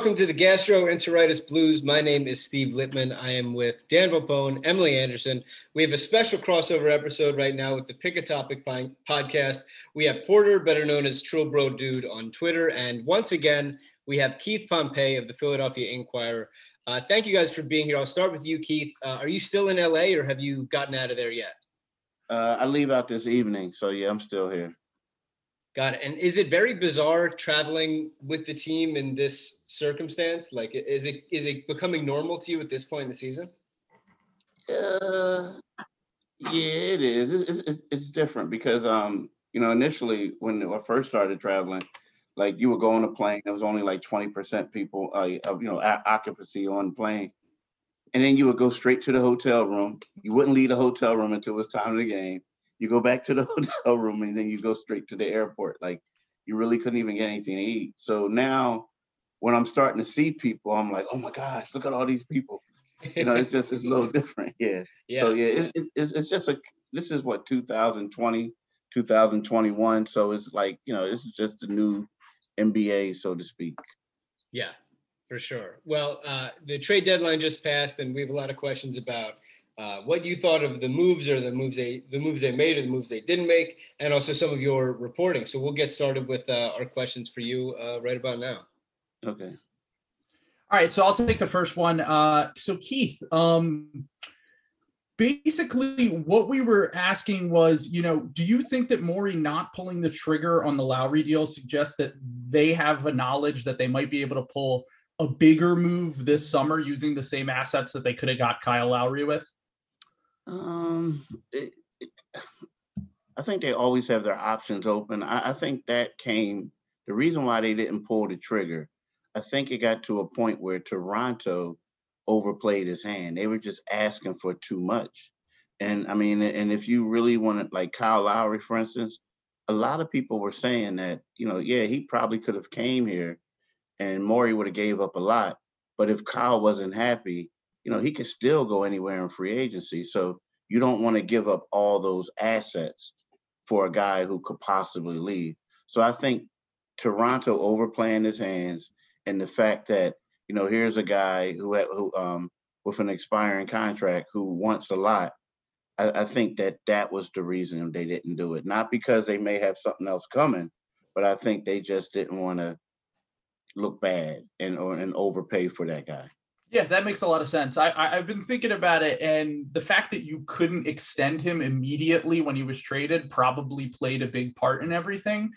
Welcome to the Gastroenteritis Blues. My name is Steve Littman. I am with Dan Vopone, Emily Anderson. We have a special crossover episode right now with the Pick a Topic podcast. We have Porter, better known as Trill Bro Dude on Twitter. And once again, we have Keith Pompey of the Philadelphia Inquirer. Uh, thank you guys for being here. I'll start with you, Keith. Uh, are you still in LA or have you gotten out of there yet? Uh, I leave out this evening, so yeah, I'm still here. Got it. And is it very bizarre traveling with the team in this circumstance? Like, is it is it becoming normal to you at this point in the season? Uh, yeah, it is. It's, it's, it's- different because um, you know, initially when I first started traveling, like you would go on a plane, there was only like 20% people, uh, of, you know, o- occupancy on plane, and then you would go straight to the hotel room. You wouldn't leave the hotel room until it was time of the game. You go back to the hotel room, and then you go straight to the airport. Like you really couldn't even get anything to eat. So now, when I'm starting to see people, I'm like, oh my gosh, look at all these people you know, it's just it's a little different. Yeah. yeah. So yeah, it, it, it's it's just a this is what 2020, 2021. So it's like you know, this is just the new NBA, so to speak. Yeah, for sure. Well, uh, the trade deadline just passed, and we have a lot of questions about uh, what you thought of the moves, or the moves they the moves they made, or the moves they didn't make, and also some of your reporting. So we'll get started with uh, our questions for you uh, right about now. Okay. All right, so I'll take the first one. Uh, so Keith, um, basically, what we were asking was, you know, do you think that Maury not pulling the trigger on the Lowry deal suggests that they have a knowledge that they might be able to pull a bigger move this summer using the same assets that they could have got Kyle Lowry with? Um, it, it- I think they always have their options open. I, I think that came the reason why they didn't pull the trigger. I think it got to a point where Toronto overplayed his hand. They were just asking for too much. And I mean, and if you really wanted like Kyle Lowry, for instance, a lot of people were saying that, you know, yeah, he probably could have came here and Maury would have gave up a lot. But if Kyle wasn't happy, you know, he could still go anywhere in free agency. So you don't want to give up all those assets for a guy who could possibly leave. So I think Toronto overplaying his hands and the fact that, you know, here's a guy who who um with an expiring contract who wants a lot. I, I think that that was the reason they didn't do it. Not because they may have something else coming, but I think they just didn't want to look bad and or and overpay for that guy. Yeah, that makes a lot of sense. I, I I've been thinking about it, and the fact that you couldn't extend him immediately when he was traded probably played a big part in everything.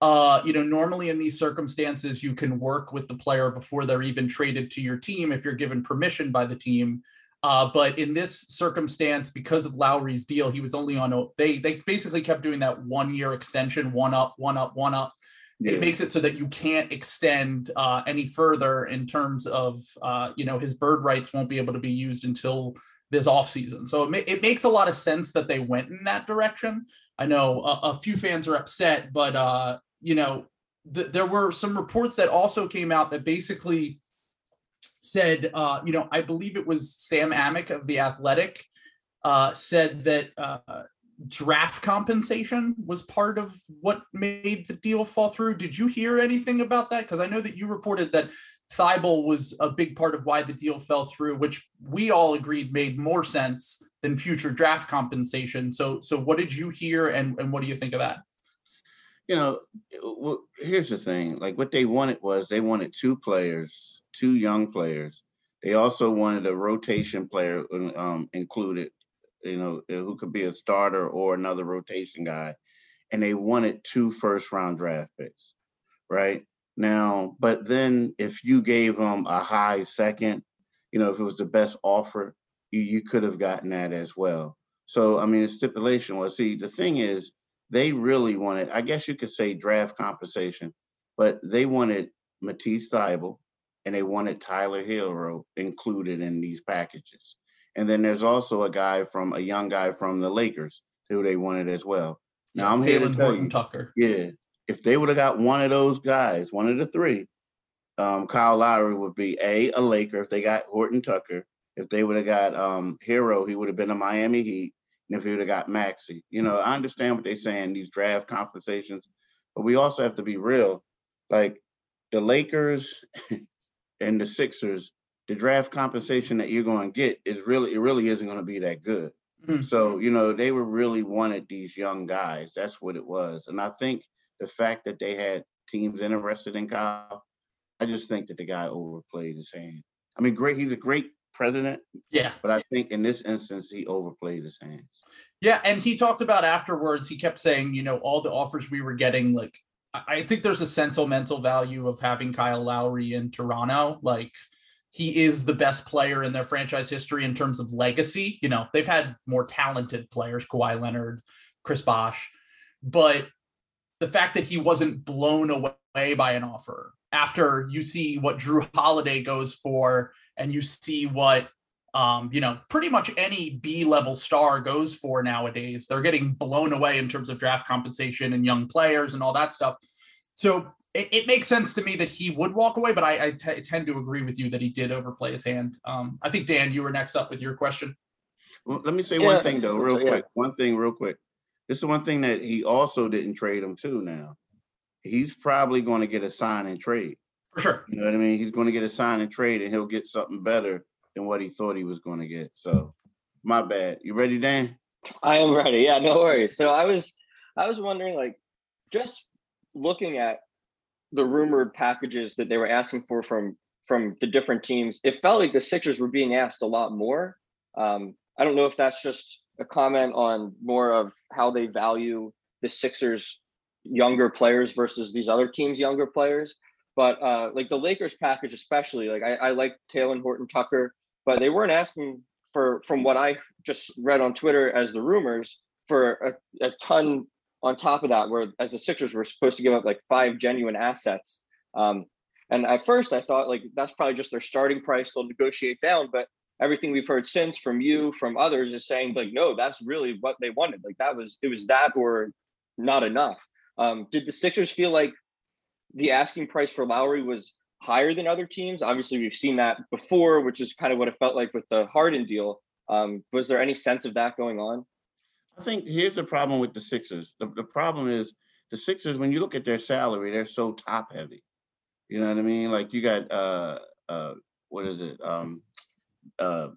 Uh, you know, normally in these circumstances, you can work with the player before they're even traded to your team if you're given permission by the team. Uh, but in this circumstance, because of Lowry's deal, he was only on a they they basically kept doing that one year extension, one up, one up, one up it makes it so that you can't extend uh, any further in terms of uh, you know his bird rights won't be able to be used until this off season. So it, ma- it makes a lot of sense that they went in that direction. I know a, a few fans are upset, but uh, you know th- there were some reports that also came out that basically said uh, you know I believe it was Sam Amick of the Athletic uh, said that uh, draft compensation was part of what made the deal fall through. Did you hear anything about that? Because I know that you reported that Thybulle was a big part of why the deal fell through, which we all agreed made more sense than future draft compensation. So, so what did you hear, and and what do you think of that? You know, well, here's the thing. Like what they wanted was they wanted two players, two young players. They also wanted a rotation player um, included, you know, eh, who could be a starter or another rotation guy, and they wanted two first round draft picks, right? Now, but then if you gave them a high second, you know, if it was the best offer, you, you could have gotten that as well. So, I mean, the stipulation was see, the thing is, they really wanted, I guess you could say draft compensation, but they wanted Matisse Thybulle and they wanted Tyler Herro included in these packages. And then there's also a guy from a young guy from the Lakers who they wanted as well. Now I'm here to tell you, Tucker. Yeah, if they would have got one of those guys, one of the three, um, Kyle Lowry would be a a Laker. If they got Horton Tucker, if they would have got um, Herro, he would have been a Miami Heat. And if he would have got Maxey, you know, I understand what they're saying, these draft compensations, but we also have to be real. Like the Lakers and the Sixers, the draft compensation that you're going to get is really, it really isn't going to be that good. Mm-hmm. So, you know, they were really wanted these young guys. That's what it was. And I think the fact that they had teams interested in Kyle, I just think that the guy overplayed his hand. I mean, great. He's a great president. Yeah. But I think in this instance, he overplayed his hands. Yeah, and he talked about afterwards. He kept saying, you know, all the offers we were getting, like, I think there's a sentimental value of having Kyle Lowry in Toronto. Like, he is the best player in their franchise history in terms of legacy. You know, they've had more talented players, Kawhi Leonard, Chris Bosh, but the fact that he wasn't blown away by an offer after you see what Jrue Holiday goes for and you see what um, you know, pretty much any B level star goes for nowadays. They're getting blown away in terms of draft compensation and young players and all that stuff. So it, it makes sense to me that he would walk away, but I, I t- tend to agree with you that he did overplay his hand. Um, I think Dan, you were next up with your question. Well, let me say yeah. one thing though, real yeah. quick. One thing, real quick. This is one thing that he also didn't trade him to now. He's probably going to get a sign and trade. For sure. You know what I mean? He's going to get a sign and trade and he'll get something better than what he thought he was going to get. So my bad. You ready, Dan? I am ready. Yeah, no worries. So I was I was wondering like just looking at the rumored packages that they were asking for from from the different teams, it felt like the Sixers were being asked a lot more. Um, I don't know if that's just a comment on more of how they value the Sixers younger players versus these other teams younger players. But uh, like the Lakers package, especially, like I, I like Talen Horton Tucker, but they weren't asking for, from what I just read on Twitter as the rumors, for a, a ton on top of that, where as the Sixers were supposed to give up like five genuine assets. Um, and at first I thought like that's probably just their starting price. They'll negotiate down, but everything we've heard since from you, from others, is saying like, no, that's really what they wanted. Like that was it was that or not enough. Um, did the Sixers feel like the asking price for Lowry was higher than other teams? Obviously, we've seen that before, which is kind of what it felt like with the Harden deal. Um, was there any sense of that going on? I think here's the problem with the Sixers. The, the problem is the Sixers, when you look at their salary, they're so top heavy. You know what I mean? Like you got uh uh what is it? Um uh,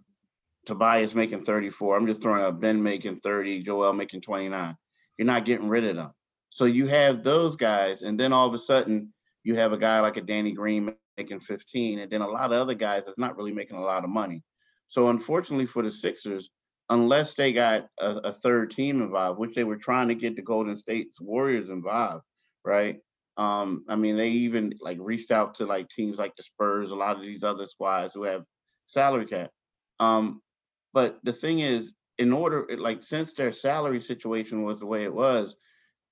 Tobias making 34. I'm just throwing out Ben making 30, Joel making 29. You're not getting rid of them. So you have those guys, and then all of a sudden you have a guy like a Danny Green making 15, and then a lot of other guys that's not really making a lot of money. So unfortunately for the Sixers, unless they got a, a third team involved, which they were trying to get the Golden State's Warriors involved, right? Um, I mean, they even like reached out to like teams like the Spurs, a lot of these other squads who have salary cap. Um, but the thing is, in order, like, since their salary situation was the way it was,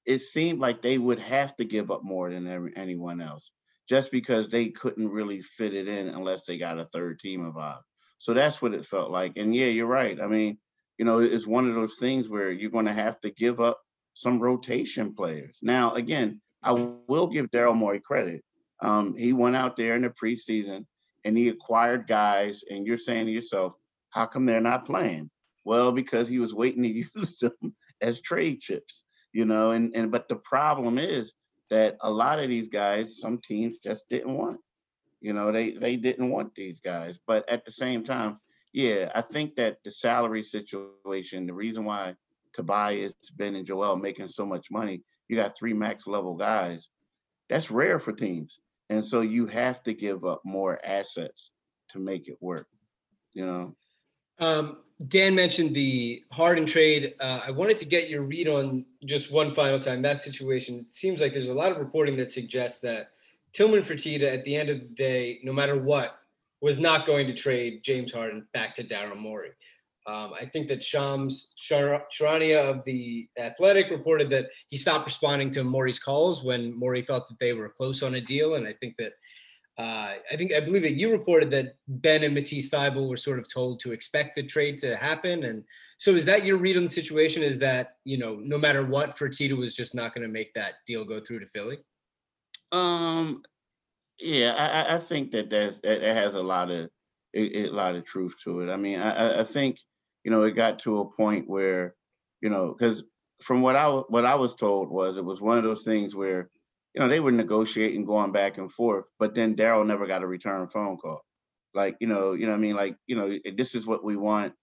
it seemed like they would have to give up more than every, anyone else just because they couldn't really fit it in unless they got a third team involved. So that's what it felt like. And yeah, you're right. I mean, you know, it's one of those things where you're going to have to give up some rotation players. Now, again, I will give Daryl Morey credit. Um, he went out there in the preseason and he acquired guys, and you're saying to yourself, how come they're not playing? Well, because he was waiting to use them as trade chips, you know. And and but the problem is that a lot of these guys, some teams just didn't want. You know, they they didn't want these guys, but at the same time, yeah, I think that the salary situation, the reason why Tobias, Ben, and Joel making so much money, you got three max level guys. That's rare for teams, and so you have to give up more assets to make it work. You know, Um, Dan mentioned the Harden trade. Uh, I wanted to get your read on just one final time that situation. It seems like there's a lot of reporting that suggests that Tillman Fertitta, at the end of the day, no matter what, was not going to trade James Harden back to Daryl Morey. Um, I think that Shams Shar- Charania of the Athletic reported that he stopped responding to Morey's calls when Morey thought that they were close on a deal, and I think that uh, I think I believe that you reported that Ben and Matisse Thybulle were sort of told to expect the trade to happen, and so is that your read on the situation? Is that you know no matter what, Fertitta was just not going to make that deal go through to Philly? Um, yeah, I, I- think that that, that has a lot of a, a lot of truth to it. I mean, I, I- think you know it got to a point where you know because from what I what I was told was it was one of those things where you know they were negotiating going back and forth, but then Daryl never got a return phone call. Like you know, you know, what I mean, like you know, this is what we want.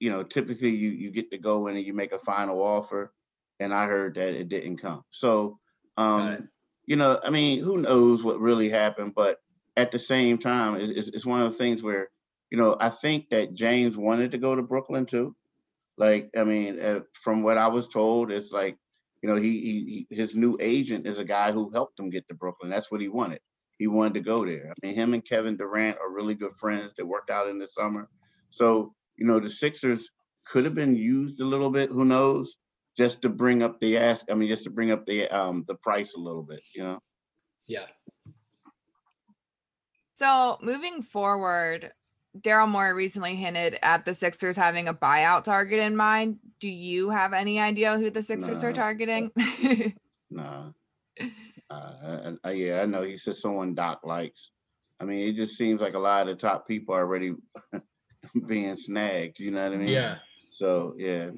You know, typically you you get to go in and you make a final offer, and I heard that it didn't come. So. It. um you know, I mean, who knows what really happened? But at the same time, it's, it's, one of those things where, you know, I think that James wanted to go to Brooklyn too. Like, I mean, uh, from what I was told, it's like, you know, he, he his new agent is a guy who helped him get to Brooklyn. That's what he wanted. He wanted to go there. I mean, him and Kevin Durant are really good friends. They worked out in the summer. So, you know, the Sixers could have been used a little bit. Who knows? Just to bring up the ask. I mean, just to bring up the um the price a little bit. You know. Yeah. So moving forward, Daryl Morey recently hinted at the Sixers having a buyout target in mind. Do you have any idea who the Sixers are No. targeting? Nah. Uh, I, I, yeah, I know. He said someone Doc likes. I mean, it just seems like a lot of the top people are already being snagged. You know what I mean? Yeah. So yeah,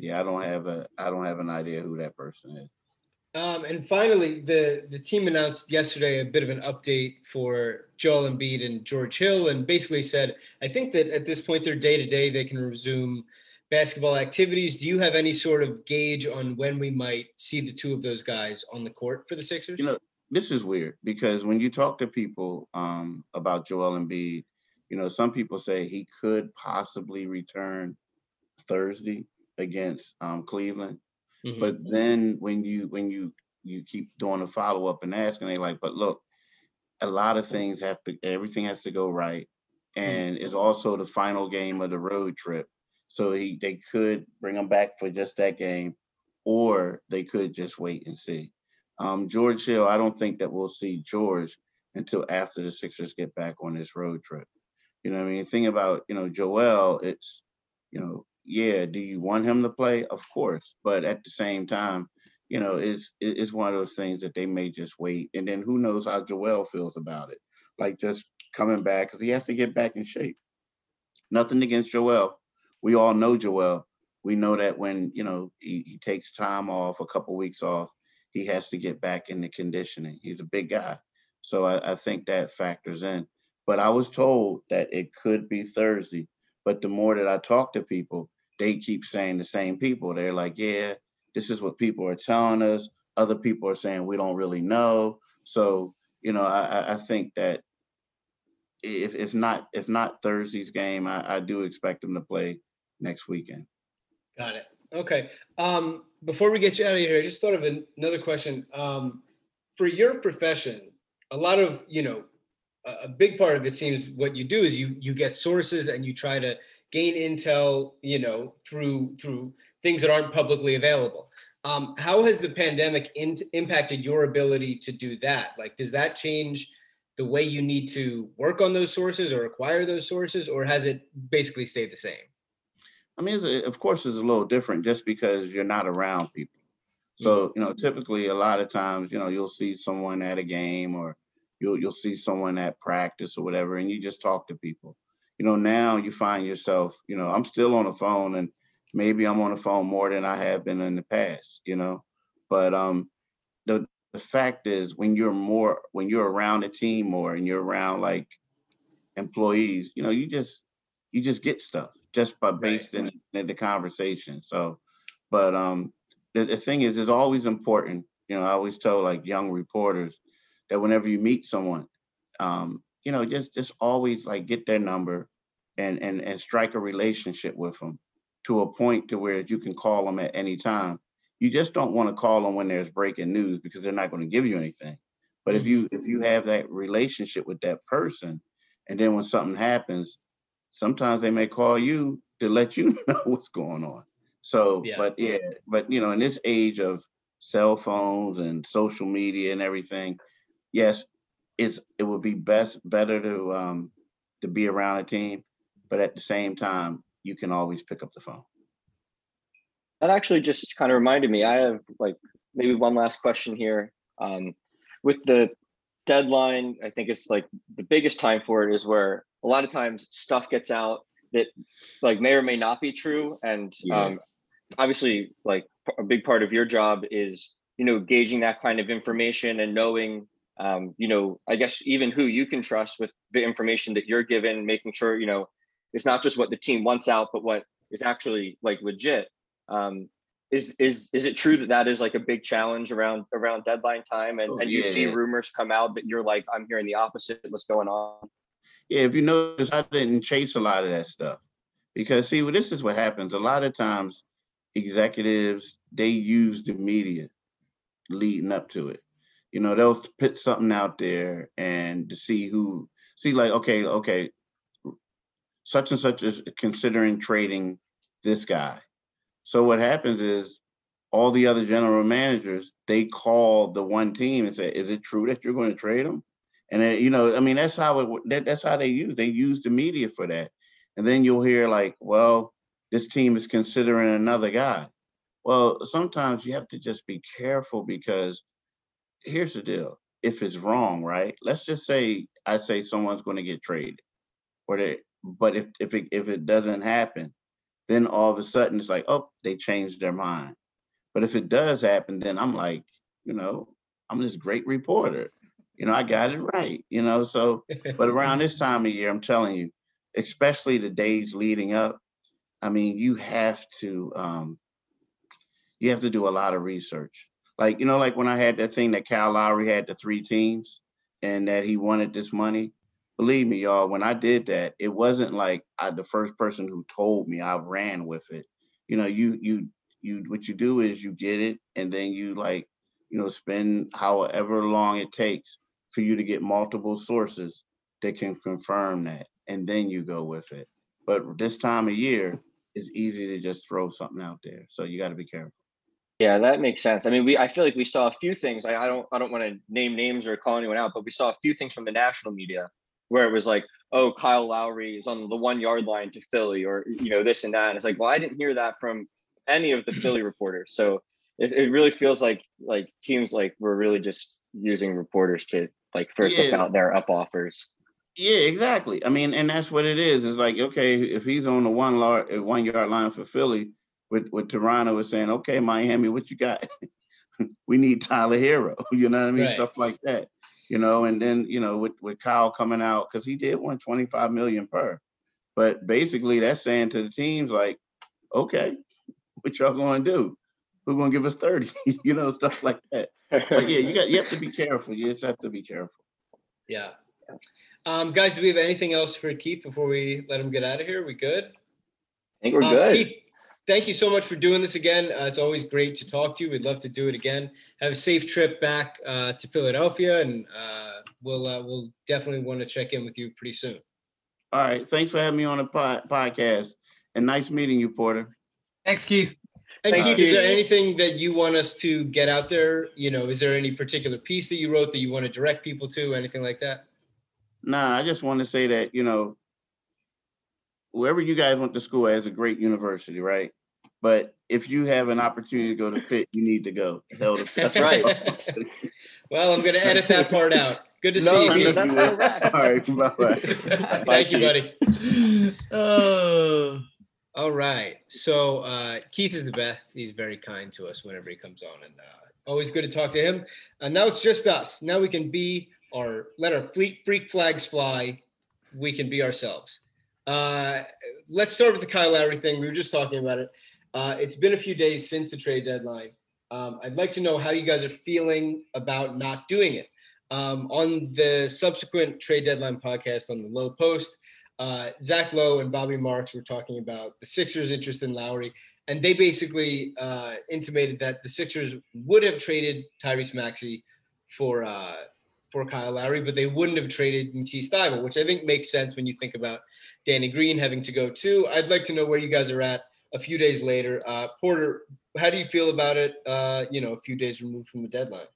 yeah. I don't have a. I don't have an idea who that person is. Um, and finally, the the team announced yesterday a bit of an update for Joel Embiid and George Hill, and basically said, I think that at this point, they're day to day. They can resume basketball activities. Do you have any sort of gauge on when we might see the two of those guys on the court for the Sixers? You know, this is weird because when you talk to people um, about Joel Embiid, you know, some people say he could possibly return Thursday against um, Cleveland. Mhm. But then when you when you you keep doing a follow up and asking, they like, but look, a lot of things have to everything has to go right, and it's also the final game of the road trip. So he they could bring him back for just that game, or they could just wait and see. Um, George Hill, I don't think that we'll see George until after the Sixers get back on this road trip. You know what I mean? The thing about, you know, Joel, it's, you know, yeah, do you want him to play? Of course. But at the same time, you know, it's it's one of those things that they may just wait. And then who knows how Joel feels about it. Like just coming back, because he has to get back in shape. Nothing against Joel. We all know Joel. We know that when, you know, he, he takes time off, a couple weeks off, he has to get back into conditioning. He's a big guy. So I, I think that factors in. But I was told that it could be Thursday. But the more that I talk to people, they keep saying the same people. They're like, yeah, this is what people are telling us. Other people are saying we don't really know. So, you know, I, I- think that if if not if not Thursday's game, I, I do expect them to play next weekend. Got it. Okay. Um, before we get you out of here, I just thought of an- another question. Um, for your profession, a lot of you know, a, big part of it seems what you do is you you get sources and you try to gain intel, you know, through through things that aren't publicly available. Um, how has the pandemic in, impacted your ability to do that? Like, does that change the way you need to work on those sources or acquire those sources, or has it basically stayed the same? I mean, it's a, of course, it's a little different just because you're not around people. So, you know, typically a lot of times, you know, you'll see someone at a game or you'll you'll see someone at practice or whatever, and you just talk to people. You know, now you find yourself, you know, I'm still on the phone and maybe I'm on the phone more than I have been in the past, you know. But um the the fact is when you're more when you're around a team more and you're around like employees, you know, you just you just get stuff just by based in, in the conversation. So, but um, the, the thing is, it's always important. You know, I always tell like young reporters that whenever you meet someone, um, you know, just just always like get their number and and and strike a relationship with them to a point to where you can call them at any time. You just don't want to call them when there's breaking news because they're not going to give you anything. But if you if you have that relationship with that person, and then when something happens, sometimes they may call you to let you know what's going on. So, Yeah. but yeah, but you know, in this age of cell phones and social media and everything, yes, it's it would be best better to um to be around a team, but at the same time, you can always pick up the phone. That actually just kind of reminded me. I have like maybe one last question here. Um, with the deadline, I think it's like the biggest time for it is where a lot of times stuff gets out that like may or may not be true, and Yeah. um, obviously, like a big part of your job is you know gauging that kind of information and knowing um, you know I guess even who you can trust with the information that you're given, making sure you know it's not just what the team wants out, but what is actually like legit um, is is is it true that that is like a big challenge around around deadline time and, Oh, and you see yeah. rumors come out that you're like i'm hearing the opposite what's going on Yeah, if you notice, I didn't chase a lot of that stuff because see, well, this is what happens. A lot of times, executives they use the media leading up to it. You know, they'll put something out there and to see who see, like, okay, okay, such and such is considering trading this guy. So what happens is all the other general managers they call the one team and say, "Is it true that you're going to trade him?" And then, you know, I mean, that's how it. That, that's how they use. They use the media for that. And then you'll hear like, "Well, this team is considering another guy." Well, sometimes you have to just be careful because here's the deal: if it's wrong, right? Let's just say I say someone's going to get traded, or they. But if if it if it doesn't happen, then all of a sudden it's like, oh, they changed their mind. But if it does happen, then I'm like, you know, I'm this great reporter. You know, I got it right. You know, so but around this time of year, I'm telling you, especially the days leading up, I mean, you have to um you have to do a lot of research. Like, you know, like when I had that thing that Cal Lowry had the three teams and that he wanted this money. Believe me, y'all, when I did that, it wasn't like I the first person who told me I ran with it. You know, you you you what you do is you get it and then you like, you know, spend however long it takes for you to get multiple sources that can confirm that and then you go with it but this time of year it's easy to just throw something out there so you got to be careful yeah that makes sense. I mean we i feel like we saw a few things i, I don't i don't want to name names or call anyone out but we saw a few things from the national media where it was like oh kyle lowry is on the one yard line to philly or you know this and that and it's like well i didn't hear that from any of the philly reporters. So it, it really feels like like teams like we're really just using reporters to like first look out their up offers. Yeah exactly. I mean and that's what it is. It's like okay if he's on the one yard one yard line for philly with with toronto is saying okay miami what you got we need tyler herro you know what i mean Right. stuff like that you know and then you know with with kyle coming out because he did want 25 million per but basically that's saying to the teams like okay what y'all gonna do who's gonna give us 30 you know stuff like that but yeah you got you have to be careful you just have to be careful Yeah. Um, guys, do we have anything else for Keith before we let him get out of here? We good? I think we're Um, good. Keith, thank you so much for doing this again. Uh, it's always great to talk to you. We'd love to do it again. Have a safe trip back uh, to Philadelphia, and uh, we'll uh, we'll definitely want to check in with you pretty soon. all right thanks for having me on the pod- podcast and nice meeting you porter Thanks, Keith. And Thanks, Keith, is there anything that you want us to get out there? You know, is there any particular piece that you wrote that you want to direct people to? Anything like that? Nah, I just want to say that, you know, wherever you guys went to school at is a great university, right? But if you have an opportunity to go to Pitt, you need to go. Hell to Pitt. That's right. well, I'm going to edit that part out. Good to No, see you. I mean, Keith. that's correct. All right, bye-bye. Thank you, buddy. Oh. All right. So uh, Keith is the best. He's very kind to us whenever he comes on, and uh, Always good to talk to him. And now it's just us. Now we can be our let our fleet freak flags fly. We can be ourselves. Uh, let's start with the Kyle Lowry thing. We were just talking about it. Uh, it's been a few days since the trade deadline. Um, I'd like to know how you guys are feeling about not doing it. Um, on the subsequent trade deadline podcast on the Lowe Post, uh, Zach Lowe and Bobby Marks were talking about the Sixers' interest in Lowry, and they basically uh, intimated that the Sixers would have traded Tyrese Maxey for uh, for Kyle Lowry, but they wouldn't have traded Matisse Thybulle, which I think makes sense when you think about Danny Green having to go too. I'd like to know where you guys are at a few days later. Uh, Porter, how do you feel about it? Uh, you know, a few days removed from the deadline.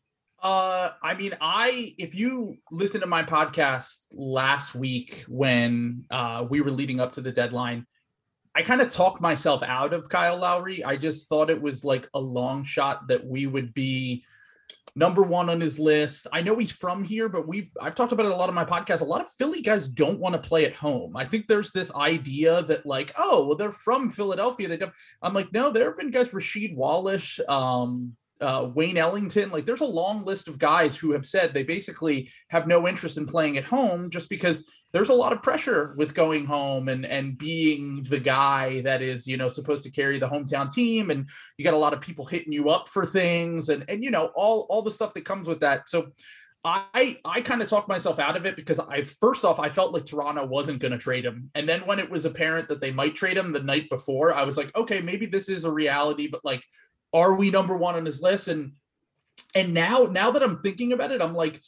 Uh, I mean, I if you listen to my podcast last week when uh, we were leading up to the deadline, I kind of talked myself out of Kyle Lowry. I just thought it was like a long shot that we would be number one on his list. I know he's from here, but we've I've talked about it a lot on my podcast. A lot of Philly guys don't want to play at home. I think there's this idea that like, oh, well, they're from Philadelphia. They don't. I'm like, no, there have been guys, Rasheed Wallace, um, uh, Wayne Ellington. Like, there's a long list of guys who have said they basically have no interest in playing at home just because there's a lot of pressure with going home and and being the guy that is you know supposed to carry the hometown team, and you got a lot of people hitting you up for things, and and you know all all the stuff that comes with that. So. I I kind of talked myself out of it because I first off I felt like Toronto wasn't going to trade him, and then when it was apparent that they might trade him the night before, I was like, okay, maybe this is a reality, but like are we number one on his list? And and now now that I'm thinking about it, I'm like,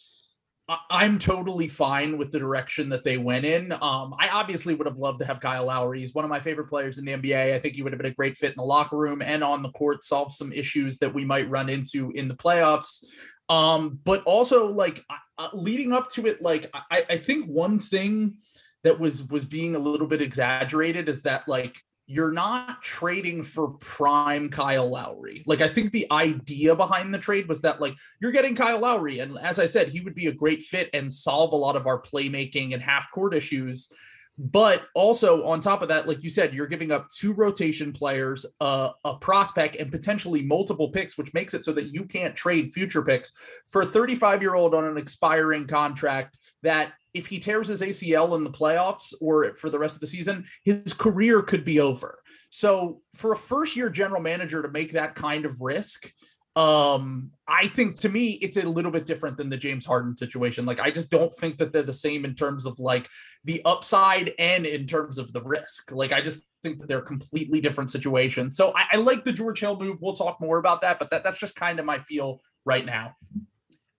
I'm totally fine with the direction that they went in. Um, I obviously would have loved to have Kyle Lowry. He's one of my favorite players in the NBA. I think he would have been a great fit in the locker room and on the court, solve some issues that we might run into in the playoffs. Um, but also like uh, leading up to it, like I, I think one thing that was was being a little bit exaggerated is that like you're not trading for prime Kyle Lowry. Like I think the idea behind the trade was that like you're getting Kyle Lowry and as I said he would be a great fit and solve a lot of our playmaking and half court issues. But also on top of that like you said you're giving up two rotation players, uh, a prospect and potentially multiple picks which makes it so that you can't trade future picks for a 35-year-old on an expiring contract that if he tears his ACL in the playoffs or for the rest of the season, his career could be over. So for a first year general manager to make that kind of risk, um, I think to me it's a little bit different than the James Harden situation. Like I just don't think that they're the same in terms of like the upside and in terms of the risk. Like I just think that they're completely different situations. So I, I like the George Hill move. We'll talk more about that, but that, that's just kind of my feel right now.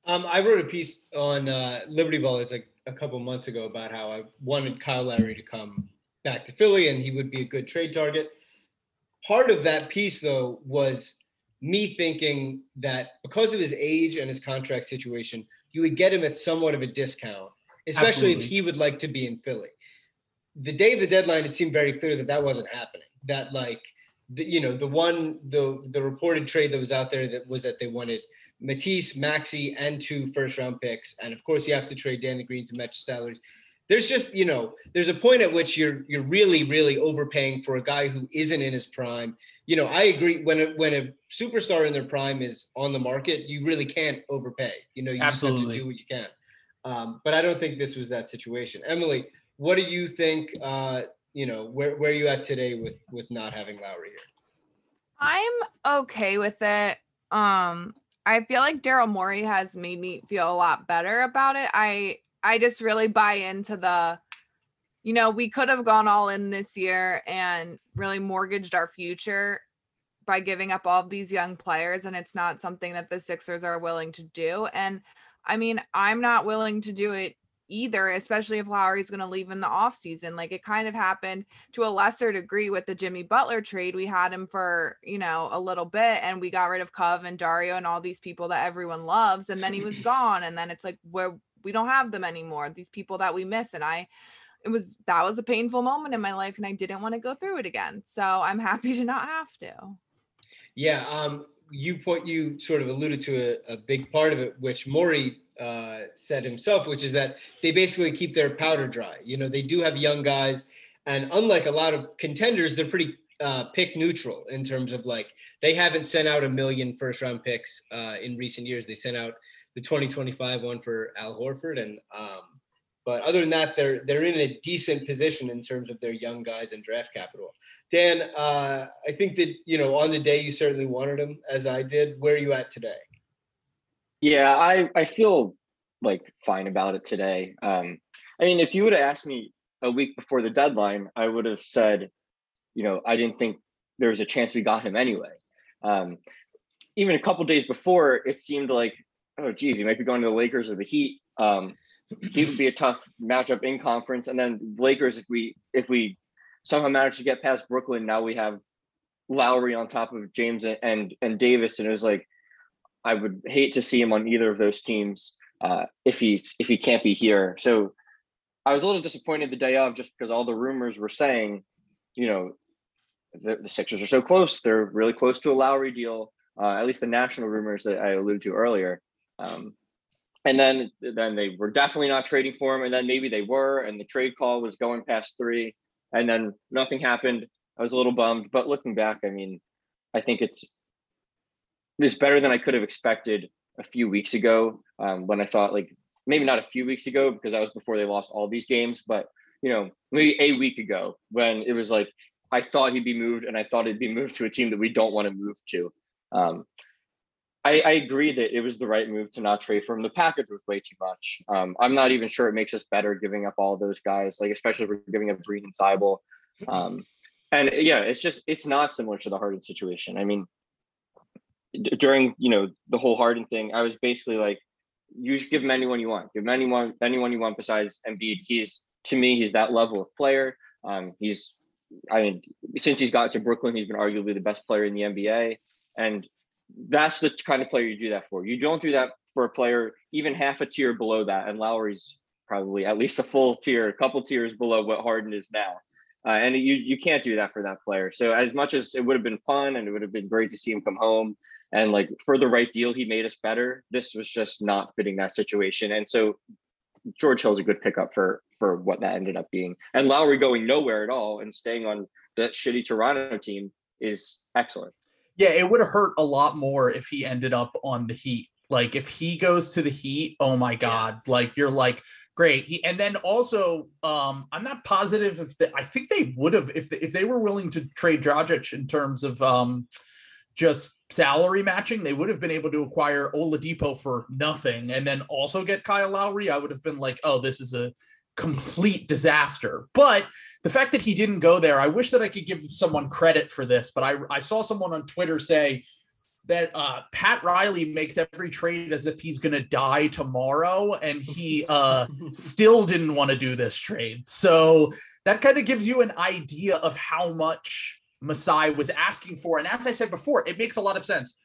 Um, I wrote a piece on uh, Liberty Ballers like a couple months ago about how I wanted Kyle Lowry to come back to Philly and he would be a good trade target. Part of that piece, though, was me thinking that because of his age and his contract situation, you would get him at somewhat of a discount, especially Absolutely. if he would like to be in Philly. The day of the deadline, it seemed very clear that that wasn't happening. That like, the, you know, the one the the reported trade that was out there that was that they wanted Matisse, Maxey, and two first round picks. And of course, you have to trade Danny Green to match salaries. There's just, you know, there's a point at which you're you're really, really overpaying for a guy who isn't in his prime. You know, I agree when a, when a superstar in their prime is on the market, you really can't overpay. You know, you Absolutely. just have to do what you can. Um, but I don't think this was that situation. Emily, what do you think? Uh, you know, where where are you at today with with not having Lowry here? I'm okay with it. Um, I feel like Daryl Morey has made me feel a lot better about it. I I just really buy into the you know, we could have gone all in this year and really mortgaged our future by giving up all of these young players and it's not something that the Sixers are willing to do and I mean, I'm not willing to do it either, especially if Lowry's going to leave in the offseason. Like it kind of happened to a lesser degree with the Jimmy Butler trade. We had him for, you know, a little bit and we got rid of Cov and Dario and all these people that everyone loves. And then he was gone. And then it's like, where we don't have them anymore, these people that we miss. And I, it was that was a painful moment in my life and I didn't want to go through it again. So I'm happy to not have to. Yeah. Um, you point you sort of alluded to a, a big part of it, which Morey uh, said himself, which is that they basically keep their powder dry. You know, they do have young guys, and unlike a lot of contenders, they're pretty uh, pick neutral in terms of like they haven't sent out a million first round picks uh, in recent years. They sent out the 2025 one for Al Horford, and um, but other than that, they're they're in a decent position in terms of their young guys and draft capital. Dan, uh, I think that you know on the day you certainly wanted him, as I did. Where are you at today? Yeah, I I feel like fine about it today. Um, I mean, if you would have asked me a week before the deadline, I would have said, you know, I didn't think there was a chance we got him anyway. Um, even a couple days before, it seemed like, oh, geez, he might be going to the Lakers or the Heat. Um, Heat would be a tough matchup in conference, and then Lakers, if we if we somehow manage to get past Brooklyn, now we have Lowry on top of James and and Davis, and it was like I would hate to see him on either of those teams uh, if he's if he can't be here. So I was a little disappointed the day of just because all the rumors were saying, you know, the, the Sixers are so close. They're really close to a Lowry deal. Uh, at least the national rumors that I alluded to earlier. Um, and then then they were definitely not trading for him. And then maybe they were, and the trade call was going past three, and then nothing happened. I was a little bummed, but looking back, I mean, I think it's it's better than I could have expected a few weeks ago um, when I thought like maybe not a few weeks ago because that was before they lost all these games, but you know maybe a week ago when it was like I thought he'd be moved and I thought he'd be moved to a team that we don't want to move to. Um, I, I, agree that it was the right move to not trade for him. The package was way too much. Um, I'm not even sure it makes us better giving up all those guys, like especially if we're giving up Green and Thybulle. Um, and yeah, it's just it's not similar to the Harden situation. I mean, d- during you know the whole Harden thing, I was basically like, you should give him anyone you want. Give him anyone anyone you want besides Embiid. He's to me, he's that level of player. Um, he's I mean, since he's got to Brooklyn, he's been arguably the best player in the NBA, and that's the kind of player you do that for. You don't do that for a player even half a tier below that, and Lowry's probably at least a full tier, a couple tiers below what Harden is now. Uh, and you you can't do that for that player. So as much as it would have been fun and it would have been great to see him come home and like for the right deal, he made us better. This was just not fitting that situation. And so George Hill's a good pickup for for what that ended up being. And Lowry going nowhere at all and staying on that shitty Toronto team is excellent. Yeah, it would have hurt a lot more if he ended up on the Heat. Like if he goes to the Heat, oh my god, yeah. like you're like great. He, and then also, um, I'm not positive if the, I think they would have if they, if they were willing to trade Dragic in terms of um, just salary matching, they would have been able to acquire Oladipo for nothing and then also get Kyle Lowry. I would have been like, oh, this is a complete disaster. But the fact that he didn't go there, I wish that I could give someone credit for this, but I, I saw someone on Twitter say that uh, Pat Riley makes every trade as if he's going to die tomorrow, and he uh, still didn't want to do this trade. So that kind of gives you an idea of how much Masai was asking for. And as I said before, it makes a lot of sense.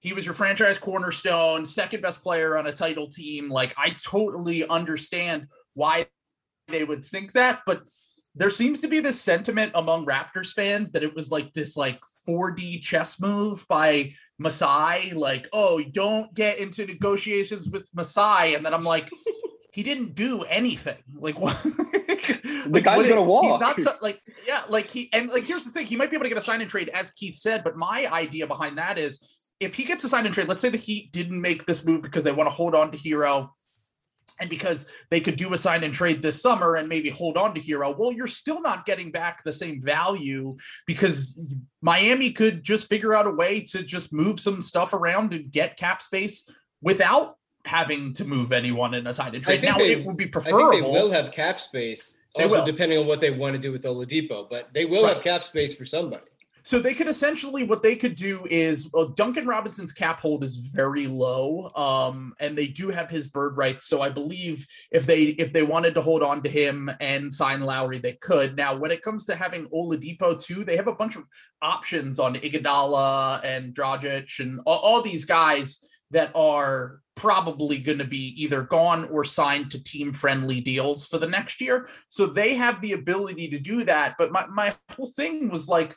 He was your franchise cornerstone, second best player on a title team. Like, I totally understand why they would think that, but there seems to be this sentiment among Raptors fans that it was like this like 4D chess move by Masai, like, oh, don't get into negotiations with Masai. And then I'm like, he didn't do anything. Like what? the guy's what, gonna walk. He's not so, like yeah, like he and like here's the thing: he might be able to get a sign and trade, as Keith said. But my idea behind that is, if he gets a sign and trade, let's say the Heat didn't make this move because they want to hold on to Herro, and because they could do a sign and trade this summer and maybe hold on to Herro. well, you're still not getting back the same value because Miami could just figure out a way to just move some stuff around and get cap space without having to move anyone in a sign and trade. Now they, it would be preferable. I think they will have cap space, also depending on what they want to do with Oladipo, but they will right. have cap space for somebody. So they could essentially what they could do is well, Duncan Robinson's cap hold is very low, um, and they do have his bird rights. So I believe if they if they wanted to hold on to him and sign Lowry, they could. Now, when it comes to having Oladipo too, they have a bunch of options on Iguodala and Dragic and all, all these guys that are probably going to be either gone or signed to team friendly deals for the next year. So they have the ability to do that. But my, my whole thing was like,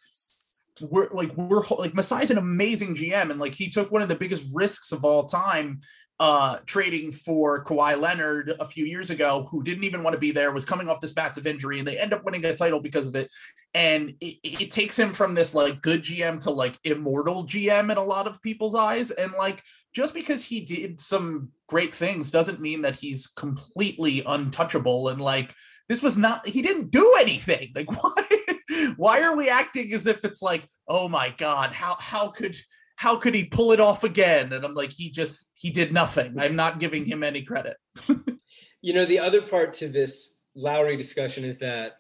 we're like we're like Masai's an amazing GM and like he took one of the biggest risks of all time uh trading for Kawhi Leonard a few years ago who didn't even want to be there was coming off this massive injury and they end up winning a title because of it and it, it takes him from this like good GM to like immortal GM in a lot of people's eyes and like just because he did some great things doesn't mean that he's completely untouchable and like this was not he didn't do anything. Like why why are we acting as if it's like oh my god how how could how could he pull it off again? And i'm like he just he did nothing. I'm not giving him any credit. You know, the other part to this Lowry discussion is that,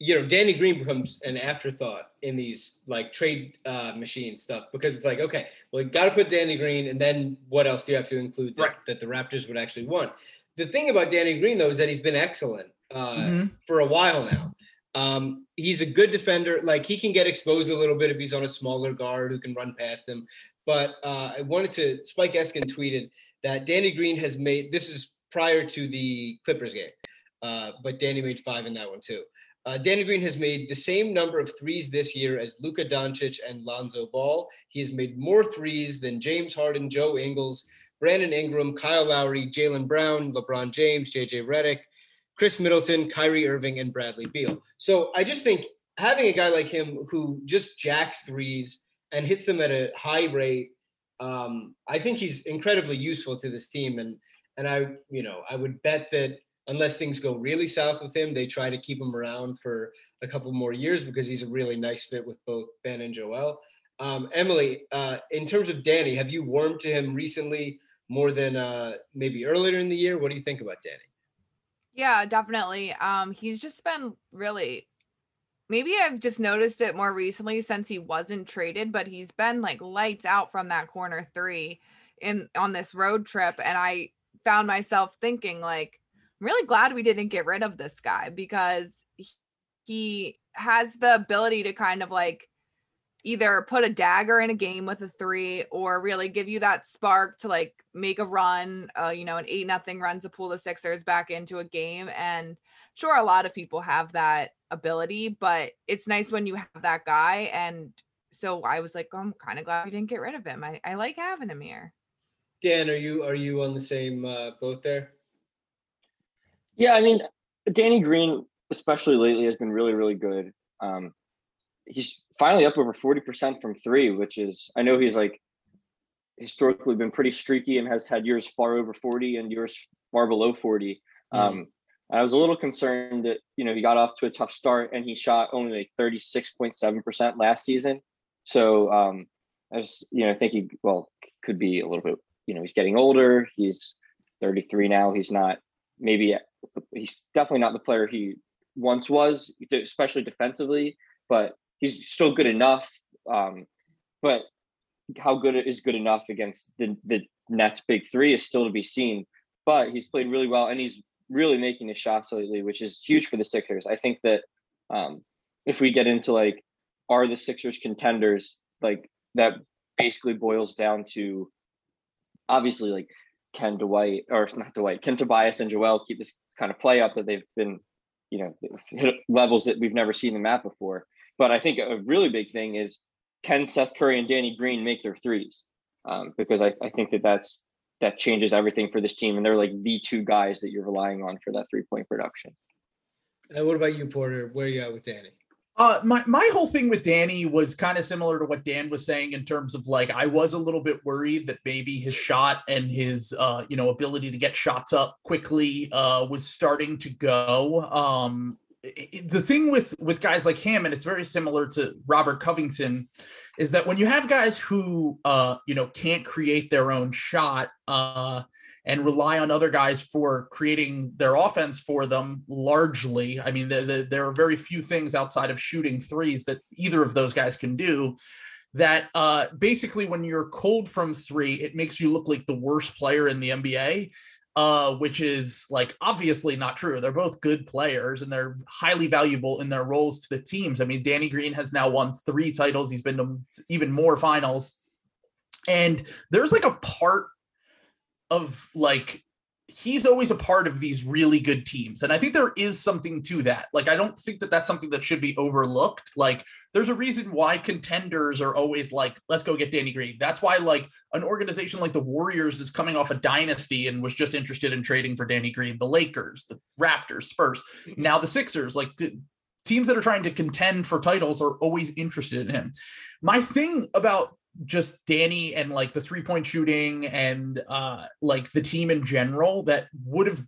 you know, Danny Green becomes an afterthought in these like trade uh, machine stuff because it's like, okay, well, you got to put Danny Green, and then what else do you have to include that, Right. that the Raptors would actually want? The thing about Danny Green though is that he's been excellent uh, Mhm. for a while now. Um, he's a good defender. Like he can get exposed a little bit if he's on a smaller guard who can run past him. But uh, I wanted to. Spike Eskin tweeted that Danny Green has made. This is prior to the Clippers game, uh, but Danny made five in that one too. Uh, Danny Green has made the same number of threes this year as Luka Doncic and Lonzo Ball. He has made more threes than James Harden, Joe Ingles, Brandon Ingram, Kyle Lowry, Jaylen Brown, LeBron James, JJ Redick, Khris Middleton, Kyrie Irving, and Bradley Beal. So I just think having a guy like him who just jacks threes and hits them at a high rate, um, I think he's incredibly useful to this team. And and I, you know, I would bet that unless things go really south with him, they try to keep him around for a couple more years because he's a really nice fit with both Ben and Joel. Um, Emily, uh, in terms of Danny, have you warmed to him recently more than uh, maybe earlier in the year? What do you think about Danny? Yeah, definitely. Um, he's just been really maybe I've just noticed it more recently since he wasn't traded, but he's been like lights out from that corner three in on this road trip. And I found myself thinking, like, I'm really glad we didn't get rid of this guy because he- has the ability to kind of like either put a dagger in a game with a three or really give you that spark to like make a run uh you know an eight nothing run to pull the sixers back into a game. And sure a lot of people have that ability but it's nice when you have that guy. And so i was like oh, i'm kind of glad we didn't get rid of him. I, I like having him here. Dan, are you are you on the same uh, boat there? Yeah, I mean, Danny Green, especially lately, has been really, really good. Um, he's finally up over 40% from three, which is, I know he's like historically been pretty streaky and has had years far over 40 and years far below 40. Mhm. Um, I was a little concerned that, you know, he got off to a tough start and he shot only like 36.7% last season. So um, I was, you know, I think he, well, could be a little bit, you know, he's getting older. He's 33 now. He's not maybe he's definitely not the player he once was, especially defensively, but he's still good enough. Um, but how good is good enough against the, the Nets big three is still to be seen. But he's played really well and he's really making his shots lately, which is huge for the Sixers. I think that um, if we get into like, are the Sixers contenders, like that basically boils down to obviously like Ken Dwight or not Dwight, Ken Tobias and Joel keep this kind of play up that they've been, you know, levels that we've never seen them at before. But I think a really big thing is can Seth Curry and Danny Green make their threes? Um, because I, I think that that's that changes everything for this team, and they're like the two guys that you're relying on for that three point production. Uh, what about you, Porter? Where are you at with Danny? Uh, my my whole thing with Danny was kind of similar to what Dan was saying in terms of like I was a little bit worried that maybe his shot and his uh you know ability to get shots up quickly uh was starting to go. Um, i- i- the thing with with guys like him, and it's very similar to Robert Covington, is that when you have guys who uh you know can't create their own shot uh and rely on other guys for creating their offense for them largely. I mean, the, the, there are very few things outside of shooting threes that either of those guys can do. That uh, basically, when you're cold from three, it makes you look like the worst player in the NBA, uh, which is like obviously not true. They're both good players and they're highly valuable in their roles to the teams. I mean, Danny Green has now won three titles, he's been to even more finals. And there's like a part of like he's always a part of these really good teams. And I think there is something to that. Like, I don't think that that's something that should be overlooked. Like, there's a reason why contenders are always like, let's go get Danny Green. That's why, like, an organization like the Warriors is coming off a dynasty and was just interested in trading for Danny Green. The Lakers, the Raptors, Spurs, mm-hmm. now the Sixers, like, teams that are trying to contend for titles are always interested in him. My thing about just Danny and like the three point shooting and uh like the team in general that would have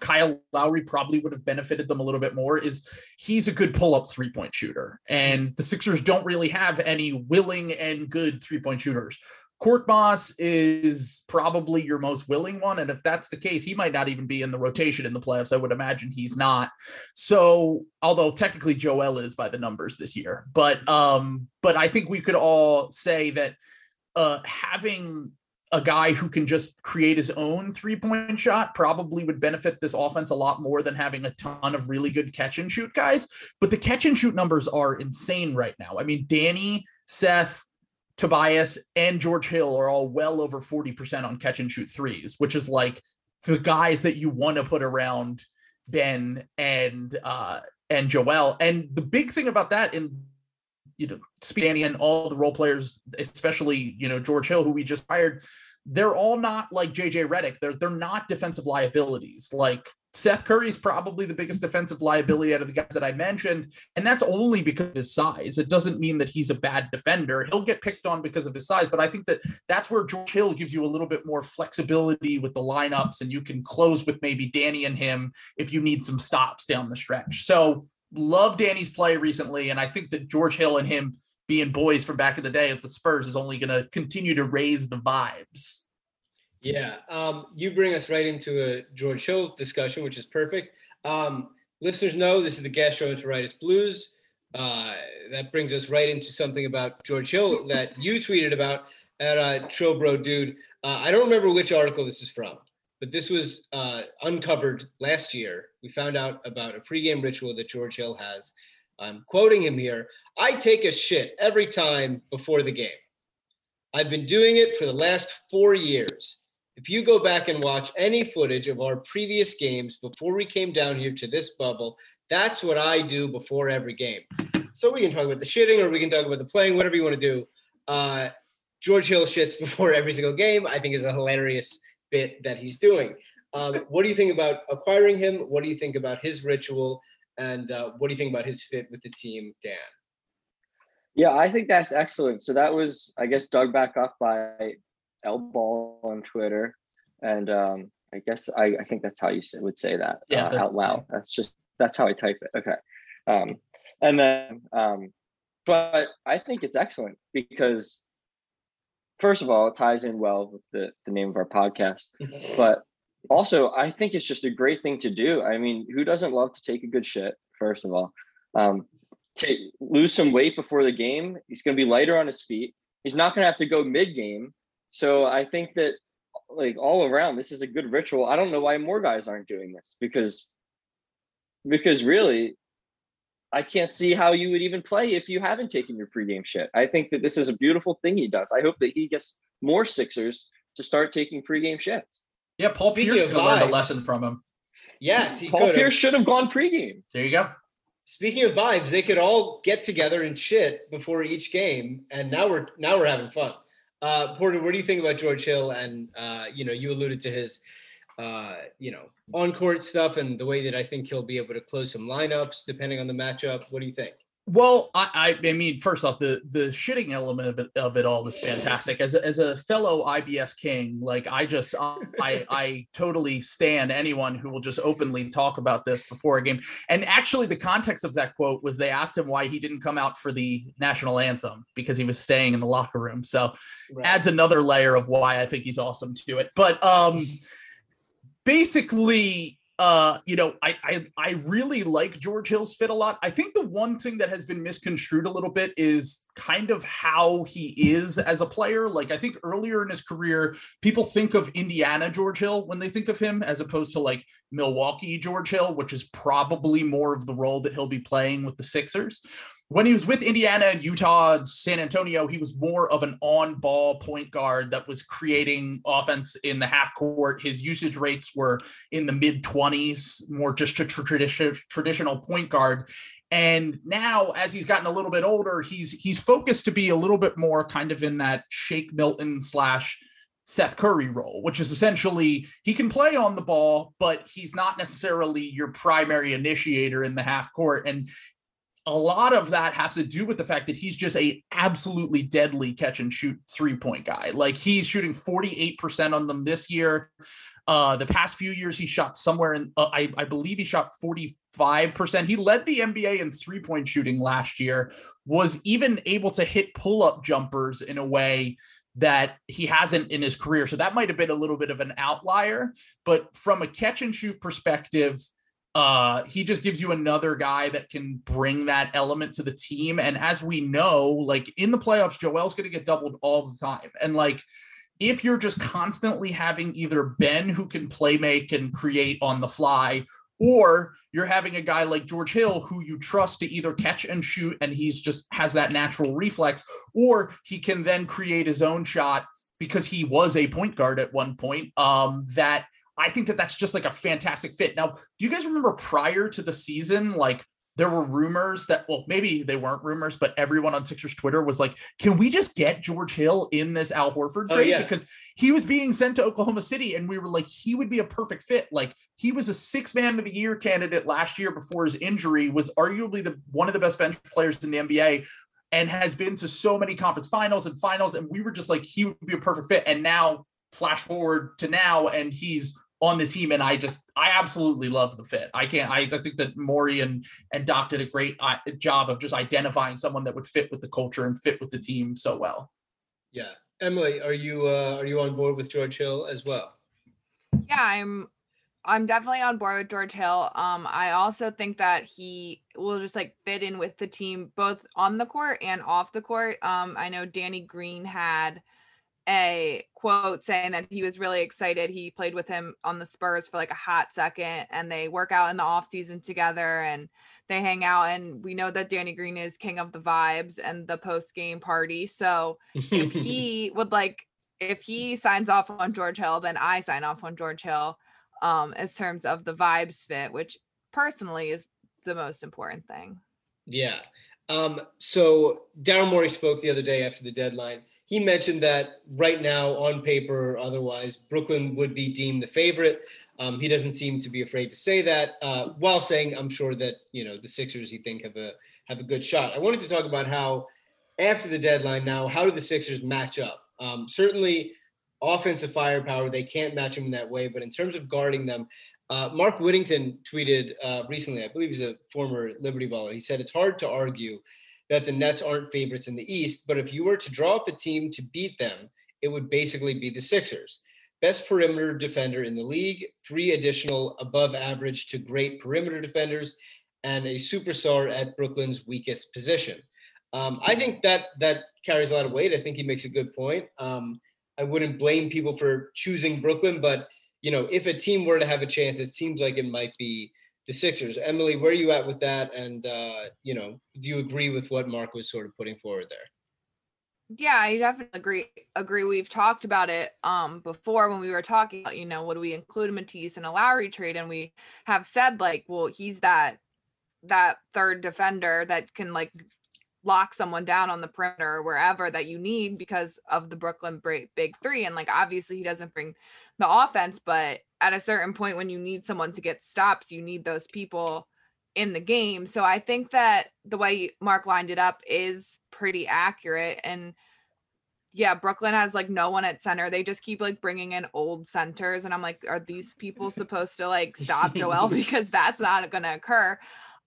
Kyle Lowry probably would have benefited them a little bit more is he's a good pull up three point shooter. And the Sixers don't really have any willing and good three point shooters. Korkmaz is probably your most willing one. And if that's the case, he might not even be in the rotation in the playoffs. I would imagine he's not. So, although technically Joel is by the numbers this year, but um, but I think we could all say that uh having a guy who can just create his own three point shot probably would benefit this offense a lot more than having a ton of really good catch and shoot guys. But the catch and shoot numbers are insane right now. I mean, Danny, Seth, Tobias and George Hill are all well over 40% on catch and shoot threes, which is like the guys that you want to put around Ben and uh and Joel. And the big thing about that in you know Danny and all the role players, especially you know George Hill, who we just hired, they're all not like JJ Redick. They're they're not defensive liabilities. Like Seth Curry is probably the biggest defensive liability out of the guys that I mentioned, and that's only because of his size. It doesn't mean that he's a bad defender. He'll get picked on because of his size, but I think that that's where George Hill gives you a little bit more flexibility with the lineups, and you can close with maybe Danny and him if you need some stops down the stretch. So, love Danny's play recently, and I think that George Hill and him being boys from back in the day at the Spurs is only going to continue to raise the vibes. Yeah, um, you bring us right into a George Hill discussion, which is perfect. Um, listeners know this is the gastroenteritis blues. Uh, that brings us right into something about George Hill that you tweeted about at uh, Trobro Dude. Uh, I don't remember which article this is from, but this was uh, uncovered last year. We found out about a pregame ritual that George Hill has. I'm quoting him here. I take a shit every time before the game. I've been doing it for the last four years. If you go back and watch any footage of our previous games before we came down here to this bubble, that's what I do before every game. So we can talk about the shitting or we can talk about the playing, whatever you want to do. Uh, George Hill shits before every single game. I think is a hilarious bit that he's doing. Um, what do you think about acquiring him? What do you think about his ritual? And uh, what do you think about his fit with the team, Dan? Yeah, I think that's excellent. So that was, I guess, dug back up by L Ball on Twitter, and um, I guess I, I think that's how you say, would say that Yeah, uh, out loud. That's just that's how I type it. Okay, um, and then um, but I think it's excellent because first of all, it ties in well with the the name of our podcast, but also I think it's just a great thing to do. I mean, who doesn't love to take a good shit? First of all, um, to lose some weight before the game, he's going to be lighter on his feet. He's not going to have to go mid game. So I think that like all around, this is a good ritual. I don't know why more guys aren't doing this because because really, I can't see how you would even play if you haven't taken your pregame shit. I think that this is a beautiful thing he does. I hope that he gets more Sixers to start taking pregame shits. Yeah, Paul Speaking Pierce of could have learned a lesson from him. Yes, he Paul could Pierce should have gone pregame. There you go. Speaking of vibes, they could all get together and shit before each game, and now we're now we're having fun. Uh, Porter, what do you think about George Hill? And uh, you know, you alluded to his, uh, you know, on court stuff and the way that I think he'll be able to close some lineups depending on the matchup. What do you think? Well, I, I, I mean, first off, the the shitting element of it, of it all is fantastic. As a, as a fellow IBS king, like I just I I totally stand anyone who will just openly talk about this before a game. And actually, the context of that quote was they asked him why he didn't come out for the national anthem because he was staying in the locker room. So adds another layer of why I think he's awesome to it. But um basically uh you know I, I i really like george hill's fit a lot. I think the one thing that has been misconstrued a little bit is kind of how he is as a player. Like i think earlier in his career people think of indiana george hill when they think of him as opposed to like milwaukee george hill which is probably more of the role that he'll be playing with the sixers when he was with Indiana, and Utah, San Antonio, he was more of an on ball point guard that was creating offense in the half court. His usage rates were in the mid 20s, more just a tradition, traditional point guard. And now, as he's gotten a little bit older, he's he's focused to be a little bit more kind of in that Shake Milton slash Seth Curry role, which is essentially he can play on the ball, but he's not necessarily your primary initiator in the half court. And a lot of that has to do with the fact that he's just a absolutely deadly catch and shoot three point guy. Like he's shooting 48% on them this year. Uh, the past few years, he shot somewhere in, uh, I, I believe he shot 45%. He led the NBA in three point shooting last year, was even able to hit pull up jumpers in a way that he hasn't in his career. So that might have been a little bit of an outlier. But from a catch and shoot perspective, uh he just gives you another guy that can bring that element to the team. And as we know like in the playoffs joel's going to get doubled all the time. And like if you're just constantly having either ben who can play make and create on the fly or you're having a guy like george hill who you trust to either catch and shoot and he's just has that natural reflex or he can then create his own shot because he was a point guard at one point um that I think that that's just like a fantastic fit. Now, do you guys remember prior to the season, like there were rumors that, well, maybe they weren't rumors, but everyone on Sixers Twitter was like, can we just get George Hill in this Al Horford Oh, trade? yeah. Because he was being sent to Oklahoma City and we were like, he would be a perfect fit. Like he was a six man of the year candidate last year before his injury, was arguably the one of the best bench players in the NBA and has been to so many conference finals and finals. And we were just like, he would be a perfect fit. And now flash forward to now and he's on the team and I just I absolutely love the fit. I can't I, I think that Morey and and Doc did a great uh, job of just identifying someone that would fit with the culture and fit with the team so well. Yeah. Emily, are you uh, are you on board with George Hill as well? Yeah, I'm I'm definitely on board with George Hill. Um, I also think that he will just like fit in with the team both on the court and off the court. Um, I know Danny Green had a quote saying that he was really excited. He played with him on the Spurs for like a hot second and they work out in the off season together and they hang out and we know that Danny Green is king of the vibes and the post game party. So if he would like if he signs off on George Hill, then I sign off on George Hill um as terms of the vibes fit, which personally is the most important thing. Yeah. Um, so Daryl Morey spoke the other day after the deadline. He mentioned that right now, on paper otherwise, Brooklyn would be deemed the favorite. Um, he doesn't seem to be afraid to say that, uh, while saying, "I'm sure that you know the Sixers he think have a have a good shot." I wanted to talk about how after the deadline now, how do the Sixers match up? Um, certainly, offensive firepower they can't match them in that way, but in terms of guarding them, uh, Mark Whittington tweeted uh, recently, I believe he's a former Liberty baller. He said it's hard to argue that the Nets aren't favorites in the East, but if you were to draw up a team to beat them, it would basically be the Sixers. Best perimeter defender in the league, three additional above average to great perimeter defenders, and a superstar at Brooklyn's weakest position. Um, I think that that carries a lot of weight. I think he makes a good point. Um, I wouldn't blame people for choosing Brooklyn, but you know, if a team were to have a chance, it seems like it might be the Sixers. Emily, where are you at with that? And uh, you know, do you agree with what Mark was sort of putting forward there? Yeah, I definitely agree. Agree. We've talked about it um before when we were talking about, you know, would we include Matisse in a Lowry trade? And we have said like, well, he's that that third defender that can like lock someone down on the perimeter or wherever that you need because of the Brooklyn big three. And like obviously he doesn't bring the offense, but at a certain point when you need someone to get stops, you need those people in the game. So I think that the way Mark lined it up is pretty accurate. And yeah, Brooklyn has like no one at center. They just keep like bringing in old centers. And I'm like, are these people supposed to like stop Joel? because that's not going to occur.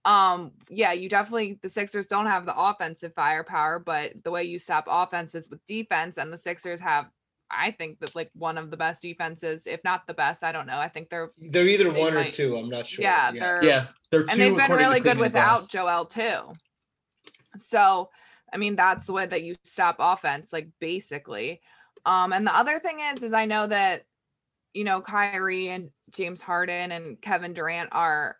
Um, yeah, you definitely, the Sixers don't have the offensive firepower, but the way you stop offenses with defense, and the Sixers have, I think that like one of the best defenses, if not the best. I don't know. I think they're, They're either They one or two. I'm not sure. yeah, they're, Yeah, they're two and they've been really good without Browns. Joel too. So, I mean, that's the way that you stop offense, like basically. Um, and the other thing is, is I know that you know Kyrie and James Harden and Kevin Durant are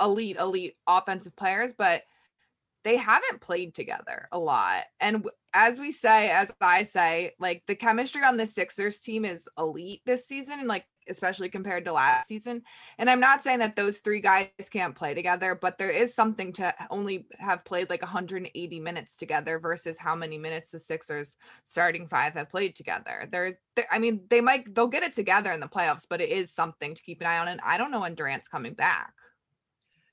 elite, elite offensive players, but they haven't played together a lot. And as we say, as I say, like the chemistry on the Sixers team is elite this season, and like especially compared to last season. And I'm not saying that those three guys can't play together, but there is something to only have played like 180 minutes together versus how many minutes the Sixers starting five have played together. There's, there, I mean, they might they'll get it together in the playoffs, but it is something to keep an eye on. And I don't know when Durant's coming back.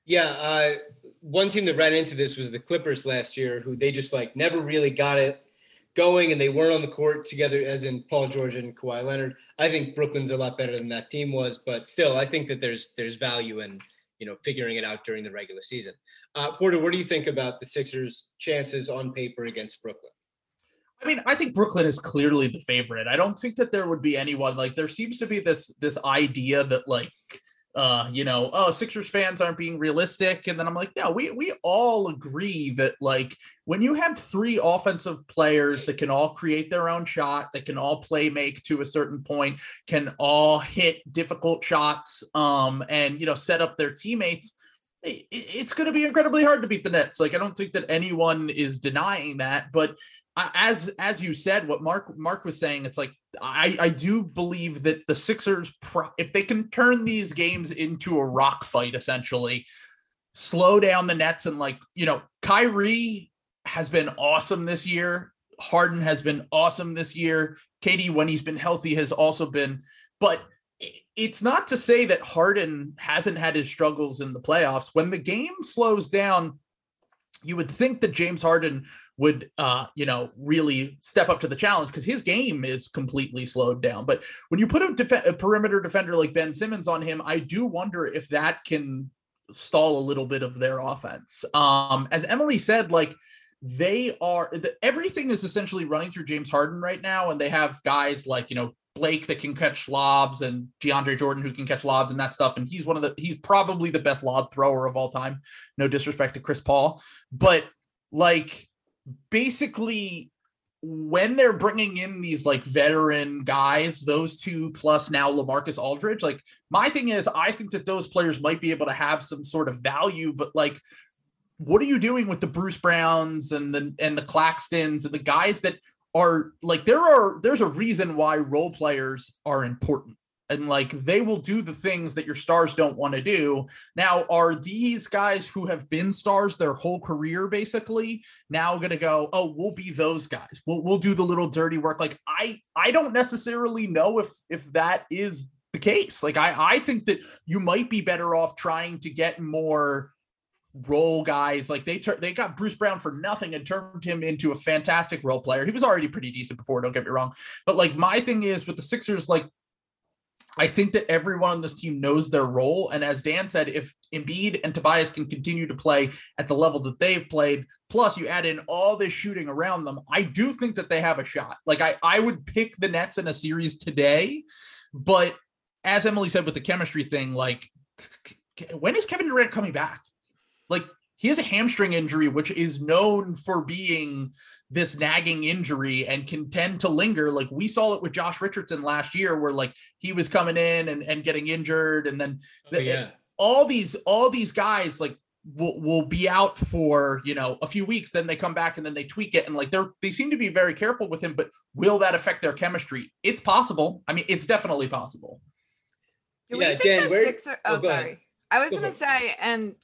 Yeah, uh, one team that ran into this was the Clippers last year, who they just like never really got it going, and they weren't on the court together, as in Paul George and Kawhi Leonard. I think Brooklyn's a lot better than that team was, but still, I think that there's there's value in you know figuring it out during the regular season. Uh, Porter, what do you think about the Sixers' chances on paper against Brooklyn? I mean, I think Brooklyn is clearly the favorite. I don't think that there would be anyone like there seems to be this this idea that like uh, you know, oh, Sixers fans aren't being realistic. And then I'm like, no, we we all agree that like when you have three offensive players that can all create their own shot, that can all play make to a certain point, can all hit difficult shots, um, and you know, set up their teammates. It's going to be incredibly hard to beat the Nets. Like I don't think that anyone is denying that, but as as you said, what Mark Mark was saying, it's like I I do believe that the Sixers, if they can turn these games into a rock fight, essentially, slow down the Nets and like you know, Kyrie has been awesome this year. Harden has been awesome this year. KD, when he's been healthy, has also been, but it's not to say that Harden hasn't had his struggles in the playoffs. When the game slows down, you would think that James Harden would, uh, you know, really step up to the challenge because his game is completely slowed down. But when you put a, def- a, perimeter defender like Ben Simmons on him, I do wonder if that can stall a little bit of their offense. Um, as Emily said, like they are the, everything is essentially running through James Harden right now, and they have guys like you know Blake that can catch lobs and DeAndre Jordan who can catch lobs and that stuff. And he's one of the he's probably the best lob thrower of all time. No disrespect to Chris Paul, but like basically when they're bringing in these like veteran guys, those two plus now LaMarcus Aldridge, like my thing is, I think that those players might be able to have some sort of value, but like, what are you doing with the Bruce Browns and the and the Claxtons and the guys that are like there are there's a reason why role players are important and like they will do the things that your stars don't want to do. Now, are these guys who have been stars their whole career basically now going to go, "Oh, we'll be those guys. We'll we'll do the little dirty work." Like I I don't necessarily know if if that is the case. Like I I think that you might be better off trying to get more role guys. Like they tur- they got Bruce Brown for nothing and turned him into a fantastic role player. He was already pretty decent before, don't get me wrong. But like my thing is with the Sixers, like I think that everyone on this team knows their role. And as Dan said, if Embiid and Tobias can continue to play at the level that they've played, plus you add in all this shooting around them, I do think that they have a shot. Like I, I would pick the Nets in a series today, but as Emily said with the chemistry thing, like when is Kevin Durant coming back? like he has a hamstring injury, which is known for being this nagging injury and can tend to linger. Like we saw it with Josh Richardson last year, where like he was coming in and, and getting injured, and then Oh, yeah. all these all these guys like will will be out for you know a few weeks, then they come back and then they tweak it, and like they're they seem to be very careful with him. But will that affect their chemistry? It's possible. I mean, it's definitely possible. Do Yeah, we think Dan, the where- Sixers? oh, Oh, go ahead. sorry. I was Go gonna for say, and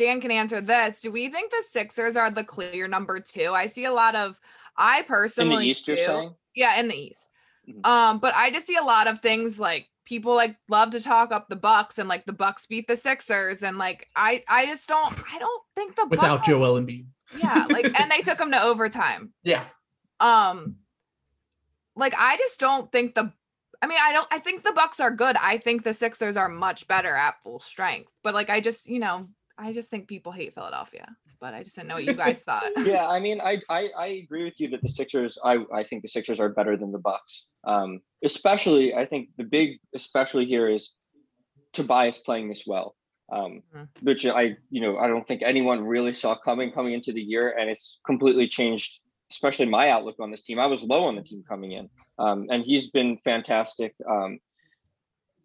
Dan can answer this. Do we think the Sixers are the clear number two? I see a lot of. I In personally the East, you're saying? Yeah, in the East. Mhm. Um, but I just see a lot of things like people like love to talk up the Bucks and like the Bucks beat the Sixers and like I I just don't I don't think the Without Bucks are- Joel Embiid, yeah like and they took them to overtime. yeah, Um, like I just don't think the. I mean, I don't. I think the Bucks are good. I think the Sixers are much better at full strength. But like, I just, you know, I just think people hate Philadelphia. But I just didn't know what you guys thought. yeah, I mean, I, I I agree with you that the Sixers. I I think the Sixers are better than the Bucks. Um, especially, I think the big especially here is Tobias playing this well. Um, Mhm. which I you know I don't think anyone really saw coming coming into the year, and it's completely changed. Especially my outlook on this team. I was low on the team coming in, um, and he's been fantastic. Um,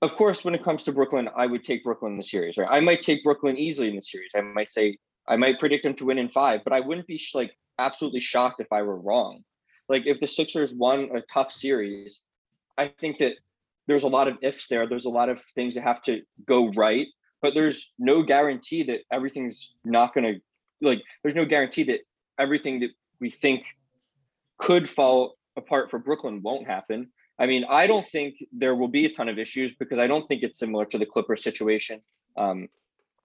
of course, when it comes to Brooklyn, I would take Brooklyn in the series. Right? I might take Brooklyn easily in the series. I might say I might predict them to win in five, but I wouldn't be like absolutely shocked if I were wrong. Like if the Sixers won a tough series, I think that there's a lot of ifs there. There's a lot of things that have to go right, but there's no guarantee that everything's not going to like. There's no guarantee that everything that we think could fall apart for Brooklyn won't happen. I mean, I don't think there will be a ton of issues because I don't think it's similar to the Clippers situation. Um,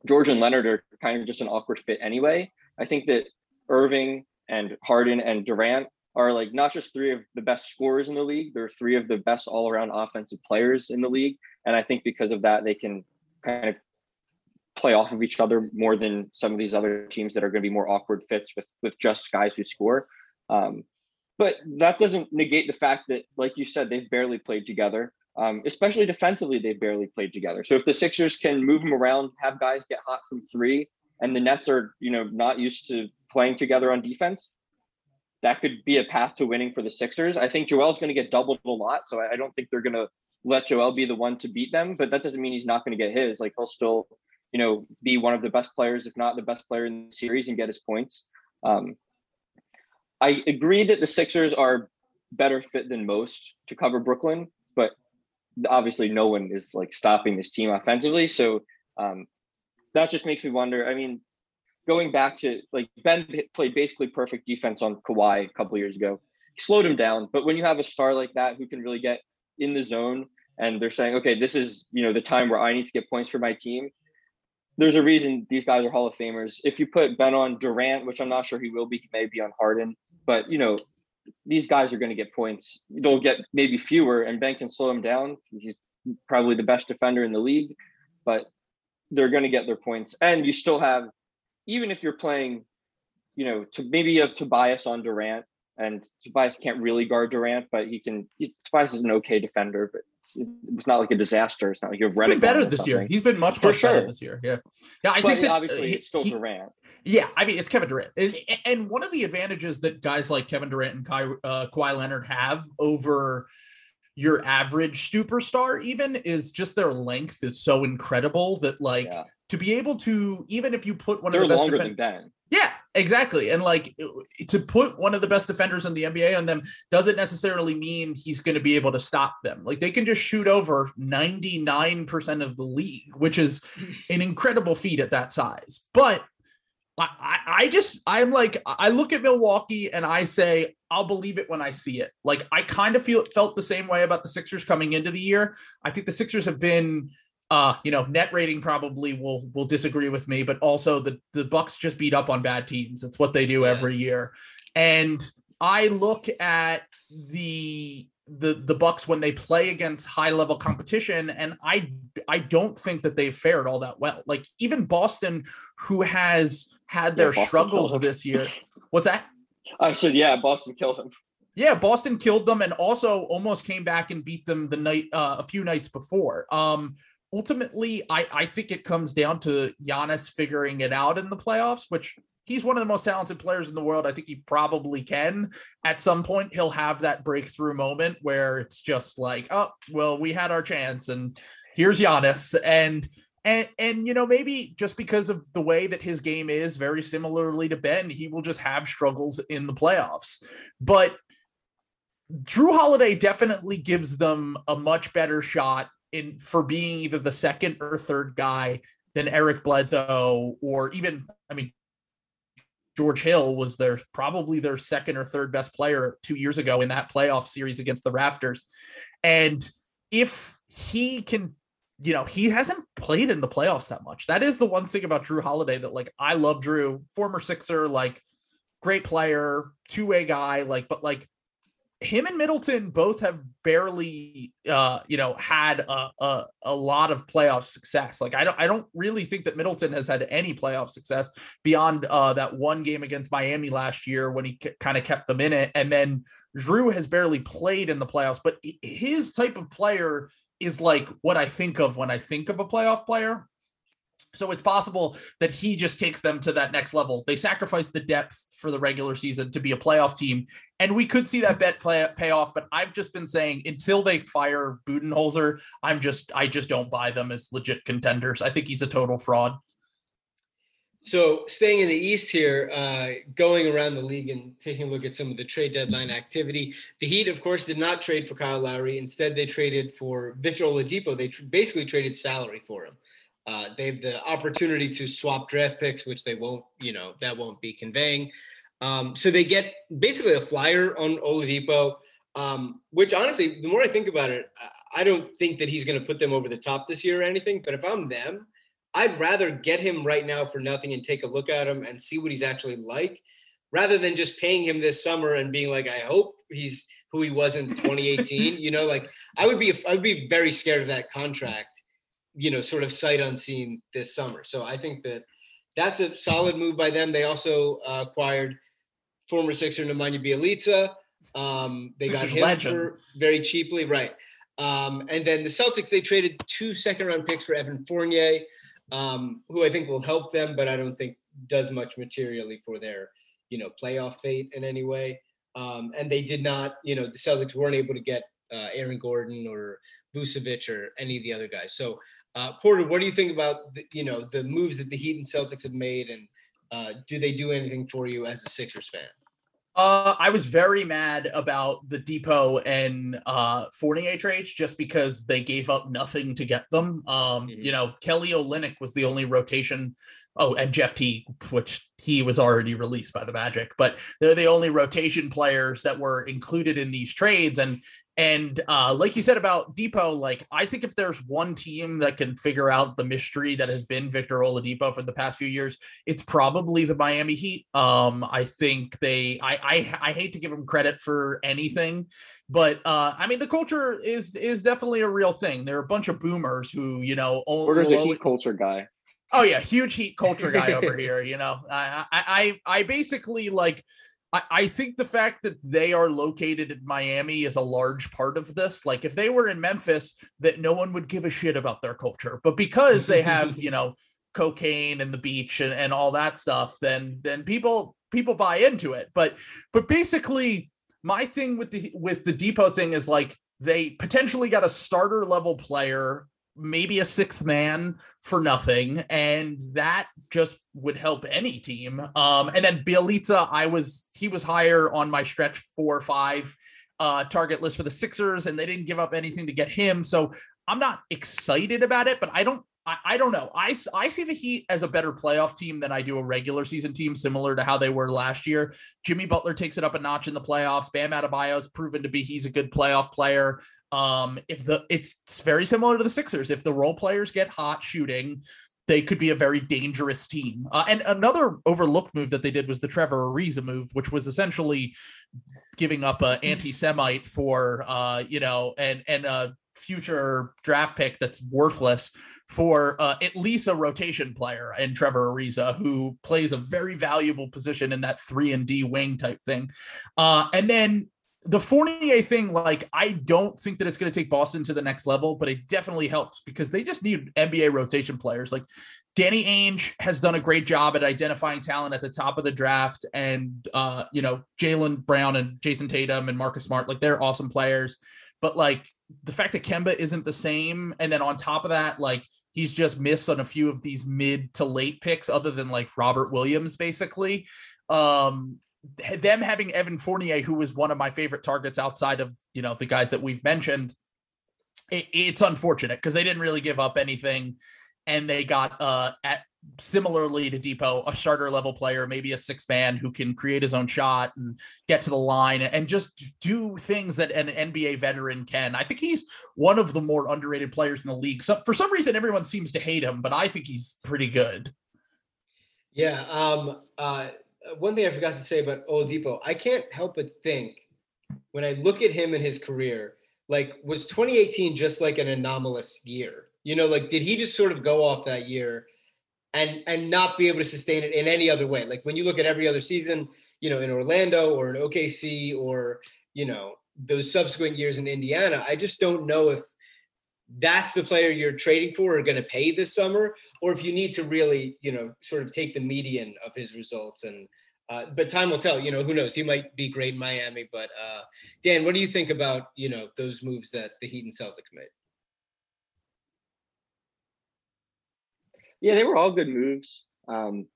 George and Leonard are kind of just an awkward fit anyway. I think that Irving and Harden and Durant are like not just three of the best scorers in the league, they're three of the best all around offensive players in the league. And I think because of that, they can kind of play off of each other more than some of these other teams that are going to be more awkward fits with with just guys who score. Um, but that doesn't negate the fact that, like you said, they've barely played together. Um, especially defensively, they've barely played together. So if the Sixers can move them around, have guys get hot from three, and the Nets are, you know, not used to playing together on defense, that could be a path to winning for the Sixers. I think Joel's going to get doubled a lot, so I don't think they're going to let Joel be the one to beat them. But that doesn't mean he's not going to get his. Like he'll still, you know, be one of the best players, if not the best player in the series, and get his points. Um, I agree that the Sixers are better fit than most to cover Brooklyn, but obviously no one is like stopping this team offensively. So um, that just makes me wonder. I mean, going back to like Ben played basically perfect defense on Kawhi a couple years ago. He slowed him down, but when you have a star like that who can really get in the zone and they're saying, okay, this is you know the time where I need to get points for my team. There's a reason these guys are Hall of Famers. If you put Ben on Durant, which I'm not sure he will be, he may be on Harden, but you know, these guys are going to get points. They'll get maybe fewer, and Ben can slow them down. He's probably the best defender in the league, but they're going to get their points. And you still have, even if you're playing, you know, to maybe you have Tobias on Durant, and Tobias can't really guard Durant, but he can. He, Tobias is an okay defender, but it's, it's not like a disaster. It's not like you have He's Redick been better this year. He's been much much better sure. this year. Yeah, yeah. I but think that uh, obviously he- it's still he- Durant. Yeah, I mean it's Kevin Durant, and one of the advantages that guys like Kevin Durant and Kai, uh, Kawhi Leonard have over your average superstar, even is just their length is so incredible that like Yeah. to be able to even if you put one They're of the best longer defen- than Ben. yeah, exactly. And like to put one of the best defenders in the NBA on them doesn't necessarily mean he's going to be able to stop them. Like they can just shoot over 99% of the league, which is an incredible feat at that size. But I, I just I'm like I look at Milwaukee and I say I'll believe it when I see it. Like I kind of feel it felt the same way about the Sixers coming into the year. I think the Sixers have been uh you know net rating probably will will disagree with me but also the the bucks just beat up on bad teams it's what they do every year and i look at the the the bucks when they play against high level competition and i i don't think that they've fared all that well like even boston who has had their Boston struggles this year what's that I said, yeah, Boston killed them. yeah, Boston killed them and also almost came back and beat them the night uh, a few nights before. Um ultimately I I think it comes down to Giannis figuring it out in the playoffs, which he's one of the most talented players in the world. I think he probably can. At some point he'll have that breakthrough moment where it's just like, "Oh, well, we had our chance and here's Giannis." And and and you know maybe just because of the way that his game is very similarly to Ben, he will just have struggles in the playoffs. But Jrue Holiday definitely gives them a much better shot in for being either the second or third guy than Eric Bledsoe or even I mean George Hill was their probably their second or third best player 2 years ago in that playoff series against the Raptors. And if he can you know, he hasn't played in the playoffs that much. That is the one thing about Jrue Holiday that like I love Jrue, former Sixer, like great player, two-way guy, like but like him and Middleton both have barely uh you know had a, a a lot of playoff success. Like I don't I don't really think that Middleton has had any playoff success beyond uh that one game against Miami last year when he kind of kept them in it and then Jrue has barely played in the playoffs but his type of player is like what I think of when I think of a playoff player. So it's possible that he just takes them to that next level. They sacrifice the depth for the regular season to be a playoff team, and we could see that bet play pay off. But I've just been saying until they fire Budenholzer, I'm just I just don't buy them as legit contenders. I think he's a total fraud. So staying in the East here, uh, going around the league and taking a look at some of the trade deadline activity. The Heat, of course, did not trade for Kyle Lowry. Instead, they traded for Victor Oladipo. They tr- basically traded salary for him. Uh, they have the opportunity to swap draft picks, which they won't, you know, that won't be conveying. Um, so they get basically a flyer on Oladipo, um, which honestly, the more I think about it, I- I don't think that he's going to put them over the top this year or anything. But if I'm them, I'd rather get him right now for nothing and take a look at him and see what he's actually like rather than just paying him this summer and being like, I hope he's who he was in 2018. you know, like I would be, I would be very scared of that contract, you know, sort of sight unseen this summer. So I think that that's a solid move by them. They also uh, acquired former Sixer Nemanja Bjelica. Um, they Sixers got him legend. for very cheaply, right? Um, and then the Celtics, they traded two second round picks for Evan Fournier, um, who I think will help them, but I don't think does much materially for their, you know, playoff fate in any way. Um, and they did not, you know, the Celtics weren't able to get uh, Aaron Gordon or Vucevic or any of the other guys. So, uh, Porter, what do you think about, the, you know, the moves that the Heat and Celtics have made, and uh, do they do anything for you as a Sixers fan? Uh, I was very mad about the Dipo and uh, Fournier trades just because they gave up nothing to get them. Um, Mhm. You know, Kelly Olynyk was the only rotation. Oh, and Jeff Teague, which he was already released by the Magic, but they're the only rotation players that were included in these trades. And and uh, like you said about Dipo, like I think if there's one team that can figure out the mystery that has been Victor Oladipo for the past few years, it's probably the Miami Heat. Um, I think they, I, I, I hate to give them credit for anything, but uh, I mean the culture is is definitely a real thing. There are a bunch of boomers who, you know, o- Porter's a heat culture guy. Oh yeah, huge heat culture guy over here. You know, I I I I basically like. I, I think the fact that they are located in Miami is a large part of this. Like, if they were in Memphis, that no one would give a shit about their culture, but because they have, you know, cocaine and the beach and, and all that stuff, then then people people buy into it. But but basically, my thing with the with the Dipo thing is like they potentially got a starter level player maybe a sixth man for nothing and that just would help any team um and then Bjelica I was he was higher on my stretch 4 or 5 uh target list for the Sixers and they didn't give up anything to get him so I'm not excited about it but I don't I, I don't know. I, I see the Heat as a better playoff team than I do a regular season team, similar to how they were last year. Jimmy Butler takes it up a notch in the playoffs. Bam Adebayo has proven to be he's a good playoff player. Um, if the it's, it's very similar to the Sixers. If the role players get hot shooting, they could be a very dangerous team. Uh, and another overlooked move that they did was the Trevor Ariza move, which was essentially giving up a anti-Semite for uh, you know, and and a future draft pick that's worthless for uh, at least a rotation player and Trevor Ariza, who plays a very valuable position in that three and D wing type thing. Uh, and then the Fournier thing, like I don't think that it's going to take Boston to the next level, but it definitely helps because they just need NBA rotation players. Like Danny Ainge has done a great job at identifying talent at the top of the draft, and uh, you know Jaylen Brown and Jayson Tatum and Marcus Smart, like they're awesome players. But like the fact that Kemba isn't the same, and then on top of that, like he's just missed on a few of these mid to late picks, other than like Robert Williams, basically. Um, them having Evan Fournier, who was one of my favorite targets outside of you know the guys that we've mentioned, it, it's unfortunate because they didn't really give up anything, and they got uh at similarly to Dipo a starter level player, maybe a six man who can create his own shot and get to the line and just do things that an NBA veteran can. I think he's one of the more underrated players in the league. So for some reason, everyone seems to hate him, but I think he's pretty good. Yeah. Um, uh, one thing I forgot to say about Oladipo, I can't help but think when I look at him and his career, like was 2018 just like an anomalous year? You know, like did he just sort of go off that year and and not be able to sustain it in any other way? Like when you look at every other season, you know, in Orlando or in OKC or you know those subsequent years in Indiana, I just don't know if that's the player you're trading for or going to pay this summer, or if you need to really, you know, sort of take the median of his results. And uh, but time will tell. You know, who knows? He might be great in Miami. But uh, Dan, what do you think about you know those moves that the Heat and Celtics made? Yeah, they were all good moves. Um,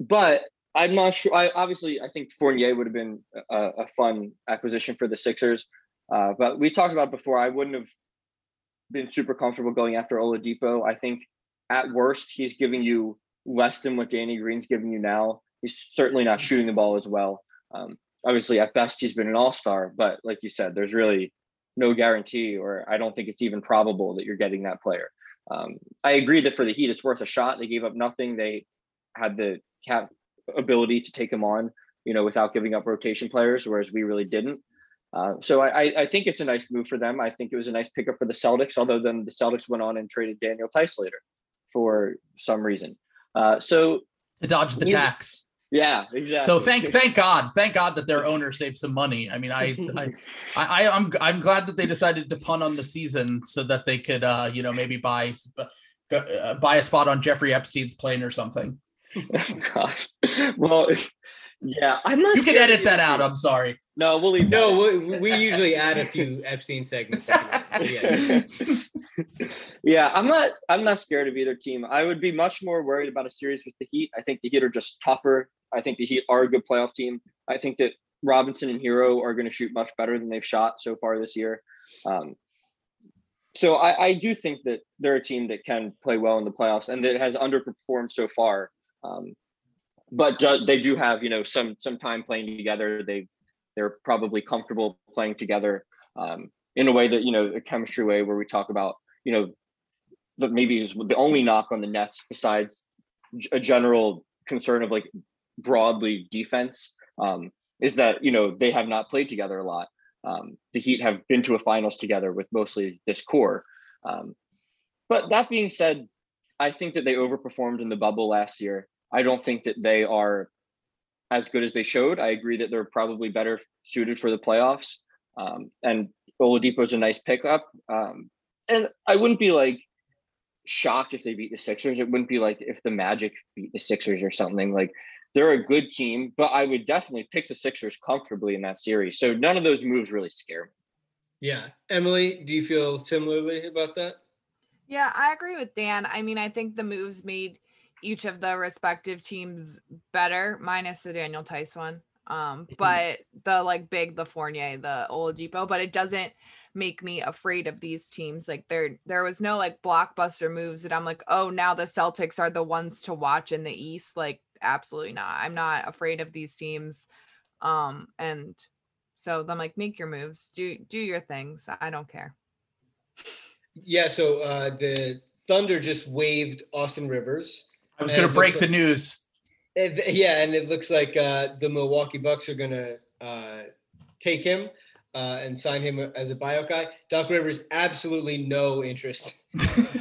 but I'm not sure. I obviously I think Fournier would have been a, a fun acquisition for the Sixers. Uh, but we talked about before. I wouldn't have been super comfortable going after Oladipo. I think at worst he's giving you less than what Danny Green's giving you now. He's certainly not shooting the ball as well. Um, obviously, at best he's been an All Star, but like you said, there's really no guarantee, or I don't think it's even probable that you're getting that player. Um, I agree that for the Heat, it's worth a shot. They gave up nothing. They had the cap ability to take him on, you know, without giving up rotation players, whereas we really didn't. Uh, so I, I think it's a nice move for them. I think it was a nice pickup for the Celtics, although then the Celtics went on and traded Daniel Theis later for some reason. Uh, so to dodge the tax. Yeah, exactly. So thank thank God, thank God that their owner saved some money. I mean, I I, I I'm I'm glad that they decided to punt on the season so that they could uh you know maybe buy uh, buy a spot on Jeffrey Epstein's plane or something. Gosh, well, yeah, I'm not. You can edit that out. I'm sorry. No, we'll leave. No, we, we usually add a few Epstein segments. yeah. yeah, I'm not. I'm not scared of either team. I would be much more worried about a series with the Heat. I think the Heat are just tougher. I think the Heat are a good playoff team. I think that Robinson and Herro are going to shoot much better than they've shot so far this year. Um, so I, I, do think that they're a team that can play well in the playoffs and that has underperformed so far. Um, but they do have you know some some time playing together. They they're probably comfortable playing together um, in a way that you know a chemistry way where we talk about you know that maybe is the only knock on the Nets besides a general concern of like broadly defense um, is that you know they have not played together a lot. Um, the Heat have been to a finals together with mostly this core. Um, but that being said, I think that they overperformed in the bubble last year. I don't think that they are as good as they showed. I agree that they're probably better suited for the playoffs. Um, and Oladipo is a nice pickup. Um, and I wouldn't be like shocked if they beat the Sixers. It wouldn't be like if the Magic beat the Sixers or something. Like they're a good team, but I would definitely pick the Sixers comfortably in that series. So none of those moves really scare me. Yeah. Emily, do you feel similarly about that? Yeah, I agree with Dan. I mean, I think the moves made each of the respective teams better, minus the Daniel Theis one. Um, mm-hmm. but the like big, the Fournier, the Oladipo, but it doesn't make me afraid of these teams. Like there, there was no like blockbuster moves that I'm like, oh, now the Celtics are the ones to watch in the East. Like, absolutely not. I'm not afraid of these teams. Um, and so I'm like, make your moves, do do your things. I don't care. Yeah. So uh, the Thunder just waived Austin Rivers. I was going to break like, the news. It, yeah, and it looks like uh, the Milwaukee Bucks are going to uh, take him uh, and sign him as a buyout guy. Doc Rivers absolutely no interest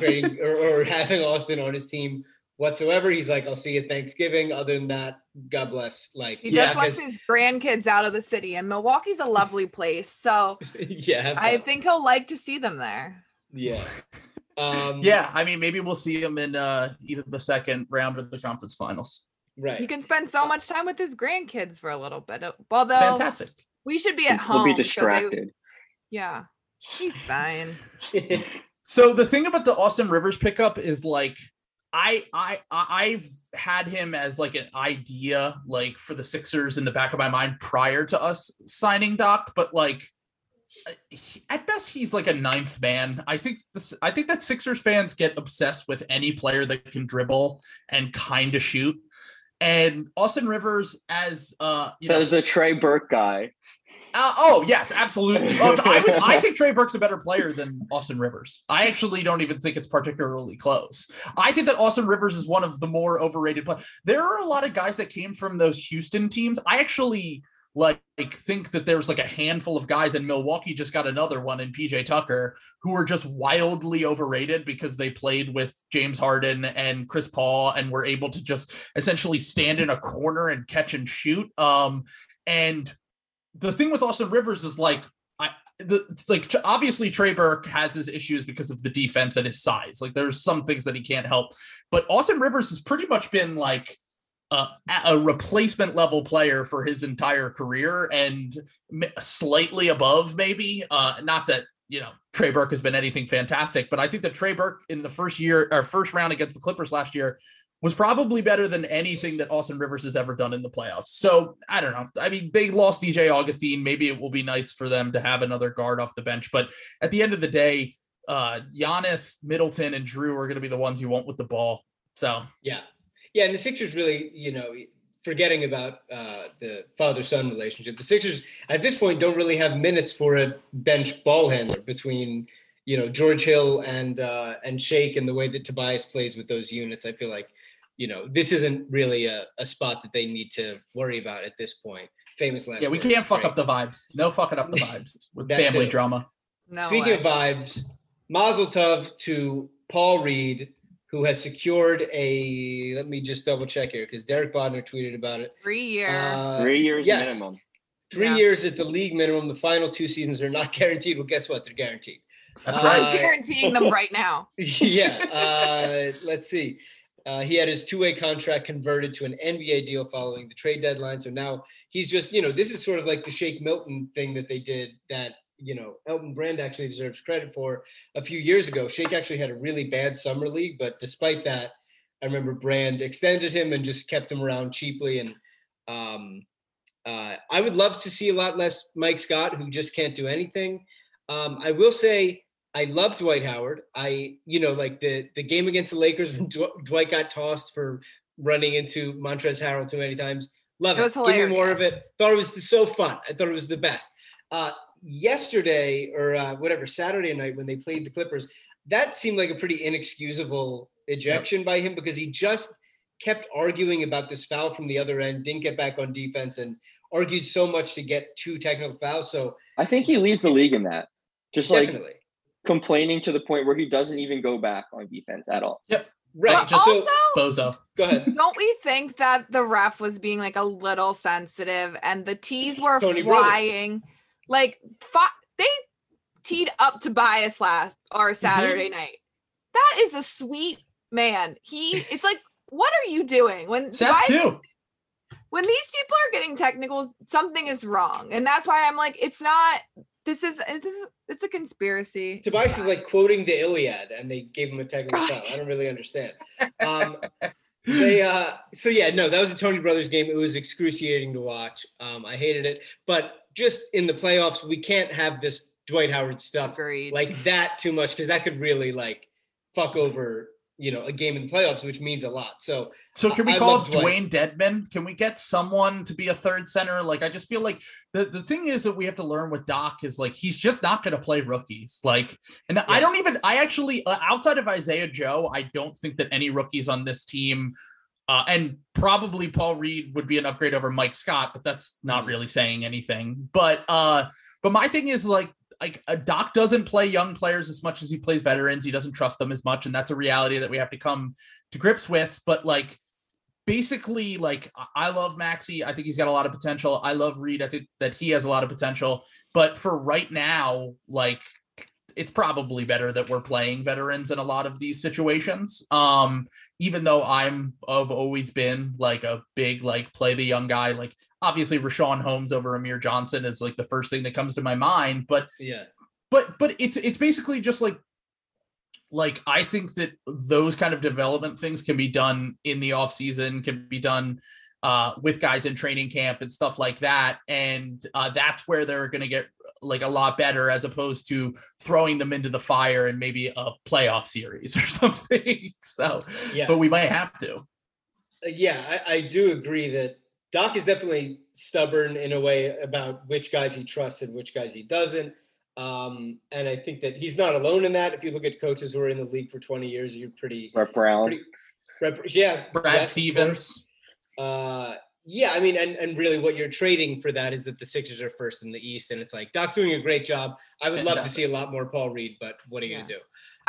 in or, or, having Austin on his team whatsoever. He's like, I'll see you at Thanksgiving. Other than that, God bless. Like he just wants his grandkids out of the city, and Milwaukee's a lovely place. So yeah, I think he'll like to see them there. Yeah. Um, yeah, I mean, maybe we'll see him in uh, either the second round of the conference finals. Right. He can spend so much time with his grandkids for a little bit. Although fantastic. We should be at home. We'll be distracted. So they, yeah, he's fine. so the thing about the Austin Rivers pickup is like I I I've had him as like an idea like for the Sixers in the back of my mind prior to us signing Doc, but like at best he's like a ninth man. I think this I think that Sixers fans get obsessed with any player that can dribble and kind of shoot. And Austin Rivers as uh says the Trey Burke guy. Uh, oh yes, absolutely. Well, I, would, I think Trey Burke's a better player than Austin Rivers. I actually don't even think it's particularly close. I think that Austin Rivers is one of the more overrated players. There are a lot of guys that came from those Houston teams. I actually like, like think that there's like a handful of guys and Milwaukee just got another one in PJ Tucker who are just wildly overrated because they played with James Harden and Chris Paul and were able to just essentially stand in a corner and catch and shoot. Um, and the thing with Austin Rivers is like I the like obviously Trey Burke has his issues because of the defense and his size. Like there's some things that he can't help, but Austin Rivers has pretty much been like a replacement level player for his entire career and slightly above maybe uh, not that you know Trey Burke has been anything fantastic but I think that Trey Burke in the first year or first round against the Clippers last year was probably better than anything that Austin Rivers has ever done in the playoffs. So I don't know. I mean, they lost DJ Augustin. Maybe it will be nice for them to have another guard off the bench. But at the end of the day, uh, Giannis, Middleton, and Jrue are going to be the ones you want with the ball. So Yeah. Yeah. And the Sixers really, you know, forgetting about uh, the father son relationship, the Sixers at this point don't really have minutes for a bench ball handler between, you know, George Hill and uh, and Shake and the way that Tobias plays with those units. I feel like, you know, this isn't really a, a spot that they need to worry about at this point. Famous last yeah, we can't fuck right? up the vibes. No fucking up the vibes with family too. drama. No Speaking way. of vibes, Mazel Tov to Paul Reed, who has secured a. Let me just double check here because Derek Bodner tweeted about it. three year. Uh, Three years yes. minimum. Three Yeah. years at the league minimum. The final two seasons are not guaranteed. Well, guess what? They're guaranteed. That's Uh, right. I'm guaranteeing them right now. yeah. Uh, let's see. Uh, he had his two-way contract converted to an NBA deal following the trade deadline. So now he's just, you know, this is sort of like the Shake Milton thing that they did that, you know, Elton Brand actually deserves credit for a few years ago. Shake actually had a really bad summer league, but despite that, I remember Brand extended him and just kept him around cheaply. And um, uh, I would love to see a lot less Mike Scott, who just can't do anything. Um, I will say I love Dwight Howard. I, you know, like the the game against the Lakers when Dw- Dwight got tossed for running into Montrezl Harrell too many times. Love It it. was Give me more of it. Thought it was so fun. I thought it was the best. Uh, yesterday or uh, whatever Saturday night when they played the Clippers, that seemed like a pretty inexcusable ejection by him because he just kept arguing about this foul from the other end, didn't get back on defense, and argued so much to get two technical fouls. So I think he leads the league in that. Just like definitely. Complaining to the point where he doesn't even go back on defense at all. Right. But just so also, Bozo. go ahead. don't we think that the ref was being like a little sensitive and the tees were Tony Brothers. flying? Like, fi- they teed up Tobias last or Mm-hmm. Saturday night. That is a sweet man. He, it's like, what are you doing when Seth Tobias too. when these people are getting technical, something is wrong, and that's why I'm like, it's not. This is this is it's a conspiracy. Tobias is like quoting the Iliad, and they gave him a technical foul. I don't really understand. Um, they uh, so yeah, no, that was a Tony Brothers game. It was excruciating to watch. Um, I hated it, but just in the playoffs, we can't have this Dwight Howard stuff Agreed. like that too much because that could really like fuck over you know a game in the playoffs, which means a lot. So So can we I call up. Dewayne Dedmon? Can we get someone to be a third center? Like I just feel like the, the thing is that we have to learn with Doc is like he's just not going to play rookies. Like, and I don't even I actually uh, outside of Isaiah Joe, I don't think that any rookies on this team. Uh, and probably Paul Reed would be an upgrade over Mike Scott, but that's not Mhm. really saying anything. But uh, but my thing is like like a Doc doesn't play young players as much as he plays veterans. He doesn't trust them as much, and that's a reality that we have to come to grips with. But like basically, like I- I love Maxey. I think he's got a lot of potential. I love Reed. I think that he has a lot of potential. But for right now, like it's probably better that we're playing veterans in a lot of these situations. Um, even though I'm I've always been like a big like play the young guy. Like obviously Richaun Holmes over Amir Johnson is like the first thing that comes to my mind. But yeah, but but it's it's basically just like like i think that those kind of development things can be done in the off season can be done uh with guys in training camp and stuff like that and uh that's where they're going to get like a lot better as opposed to throwing them into the fire and maybe a playoff series or something so yeah. but we might have to Uh, yeah, I, I do agree that Doc is definitely stubborn in a way about which guys he trusts and which guys he doesn't. Um, and I think that he's not alone in that. If you look at coaches who are in the league for 20 years, you're pretty, Brett Brown. pretty rep- yeah. brad yes, of course. stevens Uh, yeah, I mean, and, and really what you're trading for that is that the Sixers are first in the East. And it's like, Doc's doing a great job. I would love to see a lot more Paul Reed, but what are you going to do?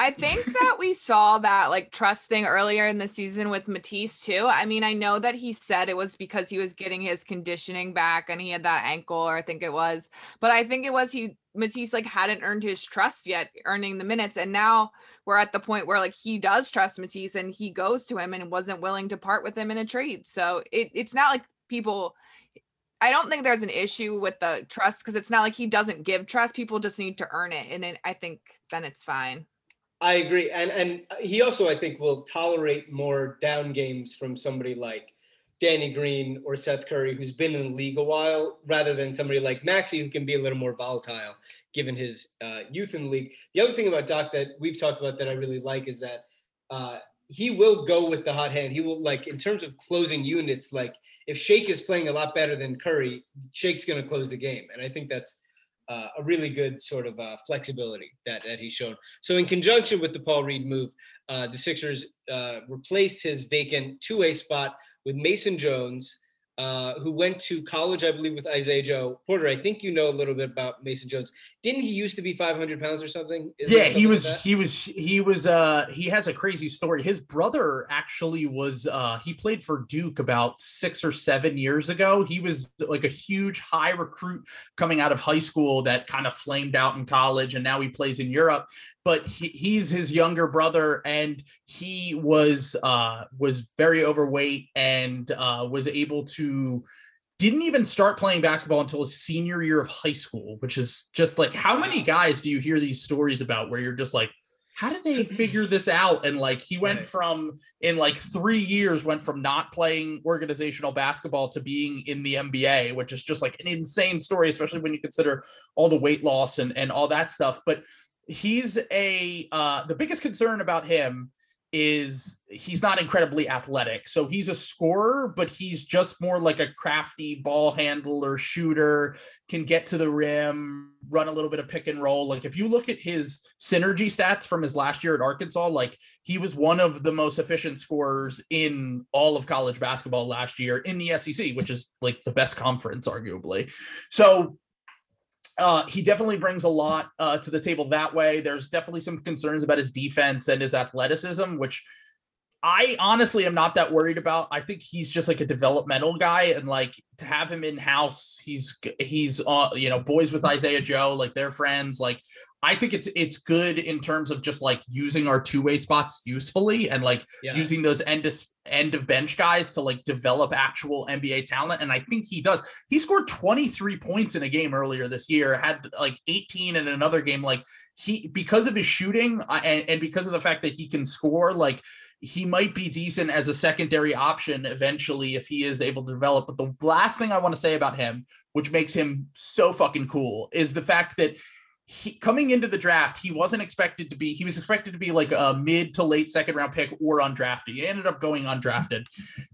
I think that we saw that like trust thing earlier in the season with Matisse too. I mean, I know that he said it was because he was getting his conditioning back and he had that ankle, or I think it was, but I think it was he Matisse like hadn't earned his trust yet, earning the minutes. And now we're at the point where like he does trust Matisse and he goes to him and wasn't willing to part with him in a trade. So it, it's not like people I don't think there's an issue with the trust because it's not like he doesn't give trust. People just need to earn it. And then I think then it's fine. I agree, and and he also I think will tolerate more down games from somebody like Danny Green or Seth Curry, who's been in the league a while, rather than somebody like Maxey, who can be a little more volatile given his uh, youth in the league. The other thing about Doc that we've talked about that I really like is that uh, he will go with the hot hand. He will like in terms of closing units. Like if Shake is playing a lot better than Curry, Shake's going to close the game, and I think that's uh, a really good sort of uh, flexibility that, that he's shown. So, in conjunction with the Paul Reed move, uh, the Sixers uh, replaced his vacant two way spot with Mason Jones, uh, who went to college, I believe, with Isaiah Joe Porter. I think you know a little bit about Mason Jones. Didn't he used to be 500 pounds or something? Isn't yeah it he was like he was he was uh he has a crazy story his brother actually was uh he played for duke about six or seven years ago he was like a huge high recruit coming out of high school that kind of flamed out in college and now he plays in europe but he, he's his younger brother and he was uh was very overweight and uh was able to didn't even start playing basketball until his senior year of high school, which is just like how many guys do you hear these stories about where you're just like, how did they figure this out? And like he went from in like three years, went from not playing organizational basketball to being in the NBA, which is just like an insane story, especially when you consider all the weight loss and, and all that stuff. But he's a uh the biggest concern about him is he's not incredibly athletic. So he's a scorer, but he's just more like a crafty ball handler, shooter, can get to the rim, run a little bit of pick and roll. Like if you look at his synergy stats from his last year at Arkansas, like he was one of the most efficient scorers in all of college basketball last year in the SEC, which is like the best conference arguably. So uh, he definitely brings a lot uh, to the table that way. There's definitely some concerns about his defense and his athleticism, which I honestly am not that worried about. I think he's just like a developmental guy, and like to have him in house, he's he's uh, you know boys with Isaiah Joe, like they're friends. Like I think it's it's good in terms of just like using our two way spots usefully and like Yeah. using those end of end of bench guys to like develop actual NBA talent. And I think he does. He scored 23 points in a game earlier this year, had like 18 in another game. Like he because of his shooting uh, and, and because of the fact that he can score, like he might be decent as a secondary option eventually if he is able to develop. But the last thing I want to say about him, which makes him so fucking cool, is the fact that he coming into the draft, he wasn't expected to be, he was expected to be like a mid to late second round pick or undrafted. He ended up going undrafted.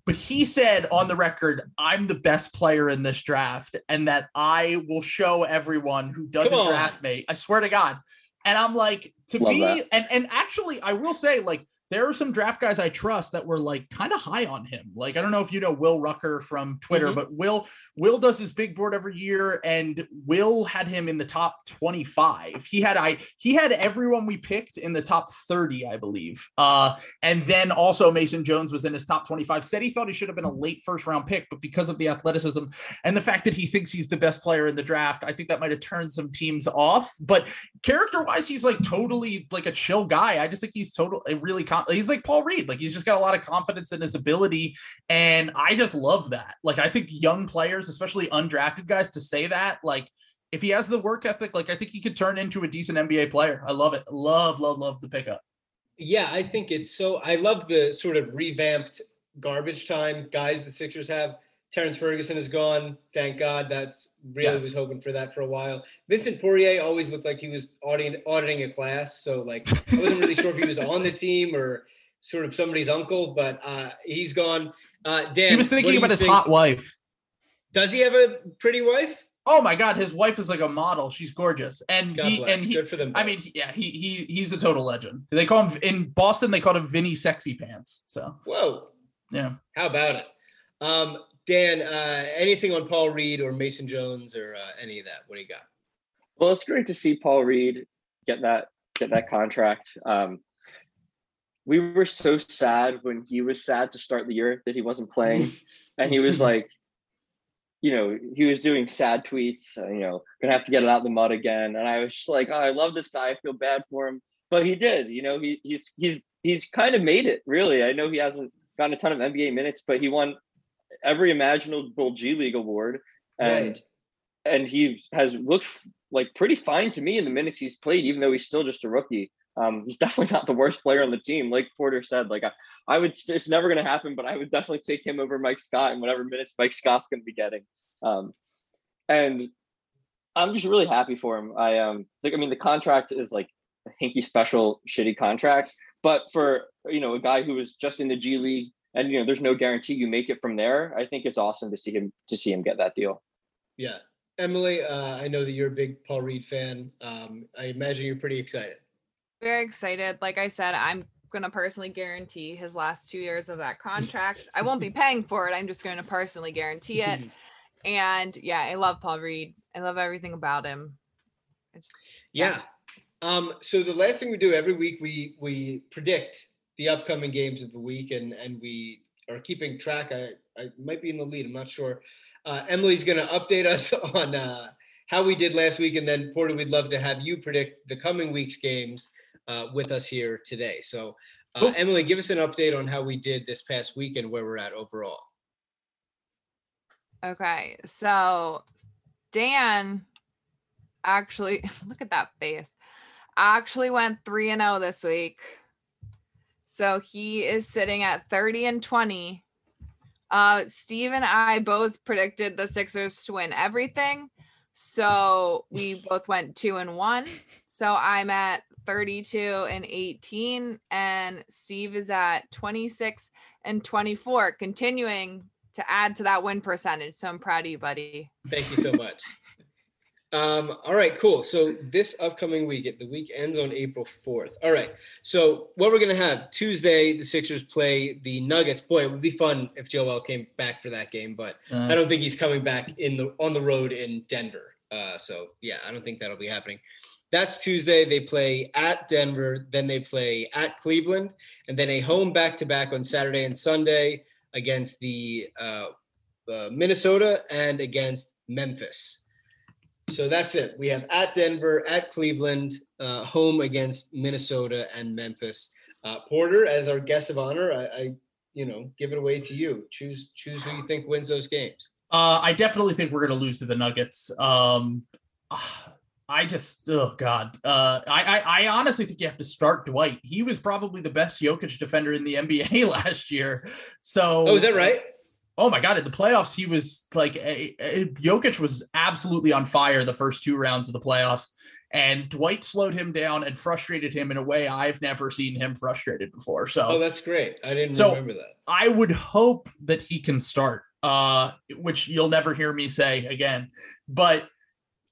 But he said on the record, I'm the best player in this draft, and that I will show everyone who doesn't draft me. I swear to God. And I'm like, to Love be that. and and actually, I will say, like, there are some draft guys I trust that were like kind of high on him. Like I don't know if you know Will Rucker from Twitter, Mhm. but Will Will does his big board every year, and Will had him in the top twenty five. He had I he had everyone we picked in the top thirty, I believe. Uh, and then also Mason Jones was in his top twenty five. Said he thought he should have been a late first round pick, but because of the athleticism and the fact that he thinks he's the best player in the draft, I think that might have turned some teams off. But character wise, he's like totally like a chill guy. I just think he's totally really he's like Paul Reed. Like he's just got a lot of confidence in his ability, and I just love that. Like I think young players, especially undrafted guys, to say that like. If he has the work ethic, like I think he could turn into a decent NBA player. I love it. Love, love, love the pickup. Yeah, I think it's so. I love the sort of revamped garbage time guys the Sixers have. Terrance Ferguson is gone. Thank God. That's really Yes. was hoping for that for a while. Vincent Poirier always looked like he was auditing, auditing a class. So like I wasn't really sure if he was on the team or sort of somebody's uncle, but uh, he's gone. Uh, Dan, he was thinking about his think- hot wife. Does he have a pretty wife? Oh my god, his wife is like a model. She's gorgeous, and God he bless. and he. Good for them. I mean, yeah, he he he's a total legend. They call him in Boston. They called him Vinny Sexy Pants. So whoa. yeah. How about it? Um, Dan, uh, anything on Paul Reed or Mason Jones or uh, any of that? What do you got? Well, it's great to see Paul Reed get that get that contract. Um, we were so sad when he was sad to start the year that he wasn't playing, and he was like, you know, he was doing sad tweets. Uh, you know, gonna have to get it out of the mud again. And I was just like, oh, I love this guy. I feel bad for him, but he did. You know, he he's he's he's kind of made it. Really, I know he hasn't gotten a ton of NBA minutes, but he won every imaginable G League award, and Right. and he has looked like pretty fine to me in the minutes he's played, even though he's still just a rookie. Um, he's definitely not the worst player on the team. Like Porter said, like I, I would, it's never going to happen, but I would definitely take him over Mike Scott and whatever minutes Mike Scott's going to be getting. Um, and I'm just really happy for him. I um, think, I mean, the contract is like a hinky special shitty contract, but for you know a guy who was just in the G League and you know there's no guarantee you make it from there. I think it's awesome to see him to see him get that deal. Yeah, Emily, uh, I know that you're a big Paul Reed fan. Um, I imagine you're pretty excited. Very excited. Like I said, I'm gonna personally guarantee his last two years of that contract. I won't be paying for it. I'm just going to personally guarantee it. And yeah, I love Paul Reed. I love everything about him. I just, Yeah. Um, so the last thing we do every week, we we predict the upcoming games of the week, and and we are keeping track. I I might be in the lead. I'm not sure. Uh, Emily's going to update us on uh, how we did last week, and then Porter, we'd love to have you predict the coming week's games uh, with us here today. So, uh, Cool. Emily, give us an update on how we did this past week and where we're at overall. Okay, so Dan actually look at that face. Actually went 3 and 0 this week. So he is sitting at 30 and 20. Uh Steve and I both predicted the Sixers to win everything. So we both went 2 and 1. So I'm at 32 and 18 and Steve is at 26 and 24 continuing to add to that win percentage. So I'm proud of you, buddy. Thank you so much. Um, all right, cool. So this upcoming week, the week ends on April 4th. All right. So what we're gonna have Tuesday, the Sixers play the Nuggets. Boy, it would be fun if Joel came back for that game, but Uh, I don't think he's coming back in the on the road in Denver. Uh, so yeah, I don't think that'll be happening. That's Tuesday. They play at Denver, then they play at Cleveland, and then a home back to back on Saturday and Sunday against the uh, uh, Minnesota and against Memphis. So that's it. We have at Denver, at Cleveland, uh, home against Minnesota and Memphis. Uh, Porter, as our guest of honor, I, I, you know, give it away to you. Choose choose who you think wins those games. Uh, I definitely think we're going to lose to the Nuggets. Um, I just, oh god, uh, I, I, I honestly think you have to start Dwight. He was probably the best Jokic defender in the NBA last year. So, Oh, is that right? Oh my god, in the playoffs, he was like, a, a- Jokic was absolutely on fire the first two rounds of the playoffs, and Dwight slowed him down and frustrated him in a way I've never seen him frustrated before. So, Oh, that's great. I didn't So- remember that. I would hope that he can start, uh, which you'll never hear me say again. But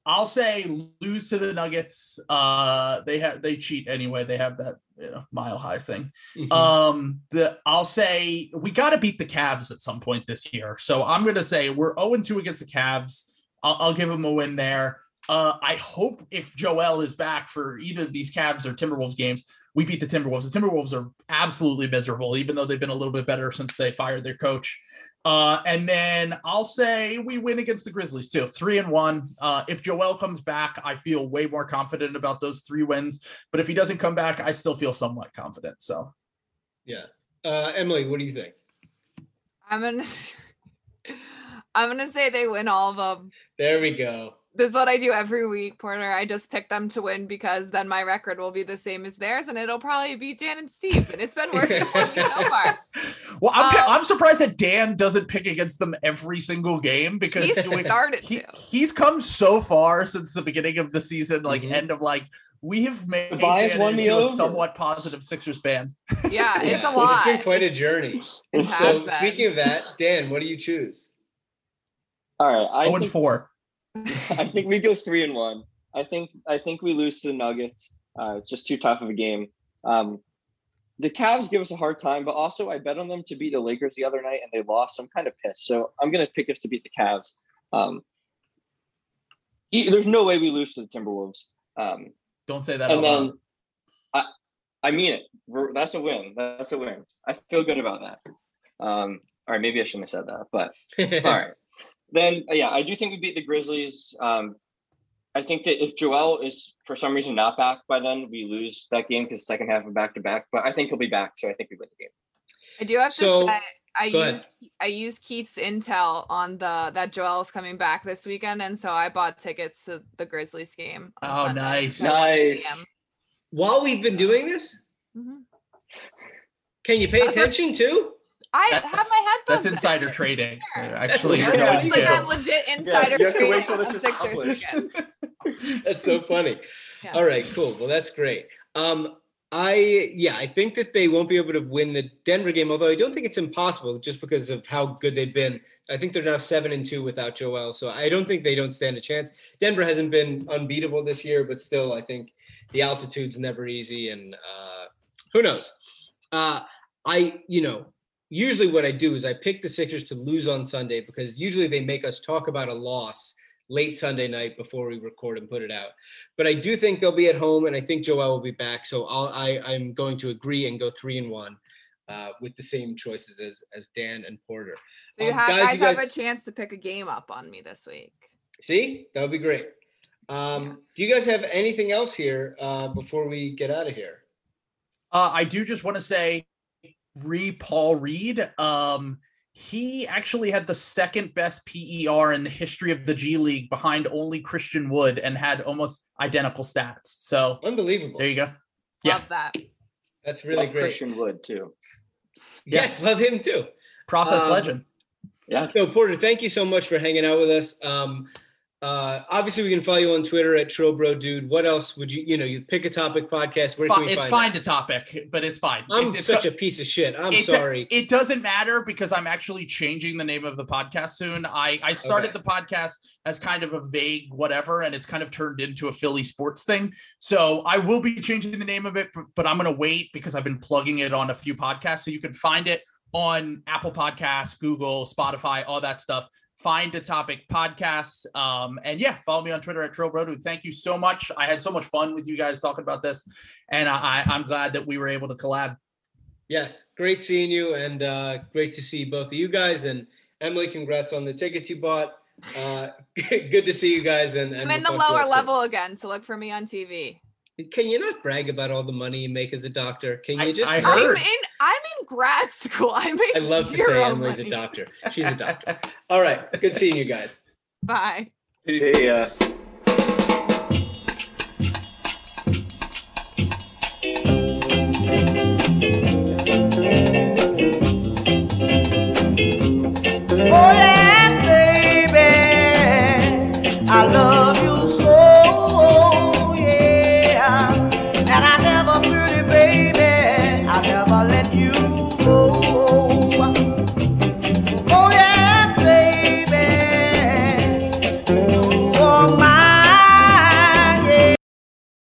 I'll say lose to the Nuggets. Uh, they have they cheat anyway. They have that you know, mile high thing. Mhm. Um, the I'll say we got to beat the Cavs at some point this year. So I'm going to say we're 0 2 against the Cavs. I'll, I'll give them a win there. Uh, I hope if Joel is back for either these Cavs or Timberwolves games, we beat the Timberwolves. The Timberwolves are absolutely miserable, even though they've been a little bit better since they fired their coach. Uh, and then I'll say we win against the Grizzlies too, three and one. Uh, if Joel comes back, I feel way more confident about those three wins. But if he doesn't come back, I still feel somewhat confident. So yeah. Uh, Emily, what do you think? I'm gonna I'm gonna say they win all of them. There we go. This is what I do every week, Porter. I just pick them to win because then my record will be the same as theirs, and it'll probably be Dan and Steve's, and it's been working for me so far. Well, I'm, Um, I'm surprised that Dan doesn't pick against them every single game because He doing- started he, to. he's come so far since the beginning of the season, like Mhm. end of like we have made The bias Dan won me into a over. somewhat positive Sixers fan. Yeah, it's a lot. It's been quite a journey. It has So been. speaking of that, Dan, what do you choose? All right, I Oh, and think, four. I think we go three and one. I think I think we lose to the Nuggets. Uh, it's just too tough of a game. Um, the Cavs give us a hard time, but also I bet on them to beat the Lakers the other night and they lost. So I'm kind of pissed. So I'm gonna pick us to beat the Cavs. Um, there's no way we lose to the Timberwolves. Um, Don't say that. and then. I, I mean it. We're, that's a win. That's a win. I feel good about that. Um, all right, maybe I shouldn't have said that, but all right. Then uh, yeah, I do think we beat the Grizzlies. Um, I think that if Joel is for some reason not back by then, we lose that game because second half of back to back. But I think he'll be back, so I think we win the game. I do have So, to say I go ahead. used I used Keith's intel on the that Joel's coming back this weekend, and so I bought tickets to the Grizzlies game. Oh, Sunday, nice. so I can see Nice. while we've been doing this, Mhm. can you pay attention too? I That's- have my headphones. That's in. insider trading. Sure. Actually, That's yeah, going like to. I'm legit insider you have to wait till this Sixers That's so funny. Yeah. All right, cool. Well, that's great. Um, I yeah, I think that they won't be able to win the Denver game, although I don't think it's impossible just because of how good they've been. I think they're now seven and two without Joel, so I don't think they don't stand a chance. Denver hasn't been unbeatable this year, but still, I think the altitude's never easy, and uh, who knows? Uh, I you know usually what I do is I pick the Sixers to lose on Sunday because usually they make us talk about a loss late Sunday night before we record and put it out. But I do think they'll be at home, and I think Joel will be back. So I'll, I I'm going to agree and go three and one uh, with the same choices as as Dan and Porter. So you Um, have, guys, guys, you have a chance to pick a game up on me this week. See, that would be great. Um, do you guys have anything else here uh, before we get out of here? Uh, I do just want to say, re Paul Reed. Um, he actually had the second best PER in the history of the G League, behind only Christian Wood, and had almost identical stats. So Unbelievable. there you go. Yeah. Love that. That's really Love great. Christian Wood too. Yes, love him too. Process Um, legend. Yeah. So Porter, thank you so much for hanging out with us. Um, uh, obviously, we can follow you on Twitter at Trobro Dude. What else would you, you know, you pick a topic podcast. Where can we it's find fine to topic, but it's fine. I'm It's- it's such go- a piece of shit. I'm it, sorry. It doesn't matter because I'm actually changing the name of the podcast soon. I I started Okay. the podcast as kind of a vague whatever, and it's kind of turned into a Philly sports thing. So I will be changing the name of it, but, but I'm going to wait because I've been plugging it on a few podcasts, so you can find it on Apple Podcasts, Google, Spotify, all that stuff. Find a topic podcast. Um, and yeah, follow me on Twitter at Trillbrodu. Thank you so much. I had so much fun with you guys talking about this, and I, I, I'm glad that we were able to collab. Yes, great seeing you, and uh, great to see both of you guys. And Emily, congrats on the tickets you bought. Uh, good to see you guys. And, and I'm in we'll the talk to you lower all soon. level again, so look for me on TV. Can you not brag about all the money you make as a doctor? Can you just? I, heard. I'm in. I'm in grad school. I make. I love to say Emily's money. a doctor. She's a doctor. all right. Good seeing you guys. Bye. See ya. Uh, Boy!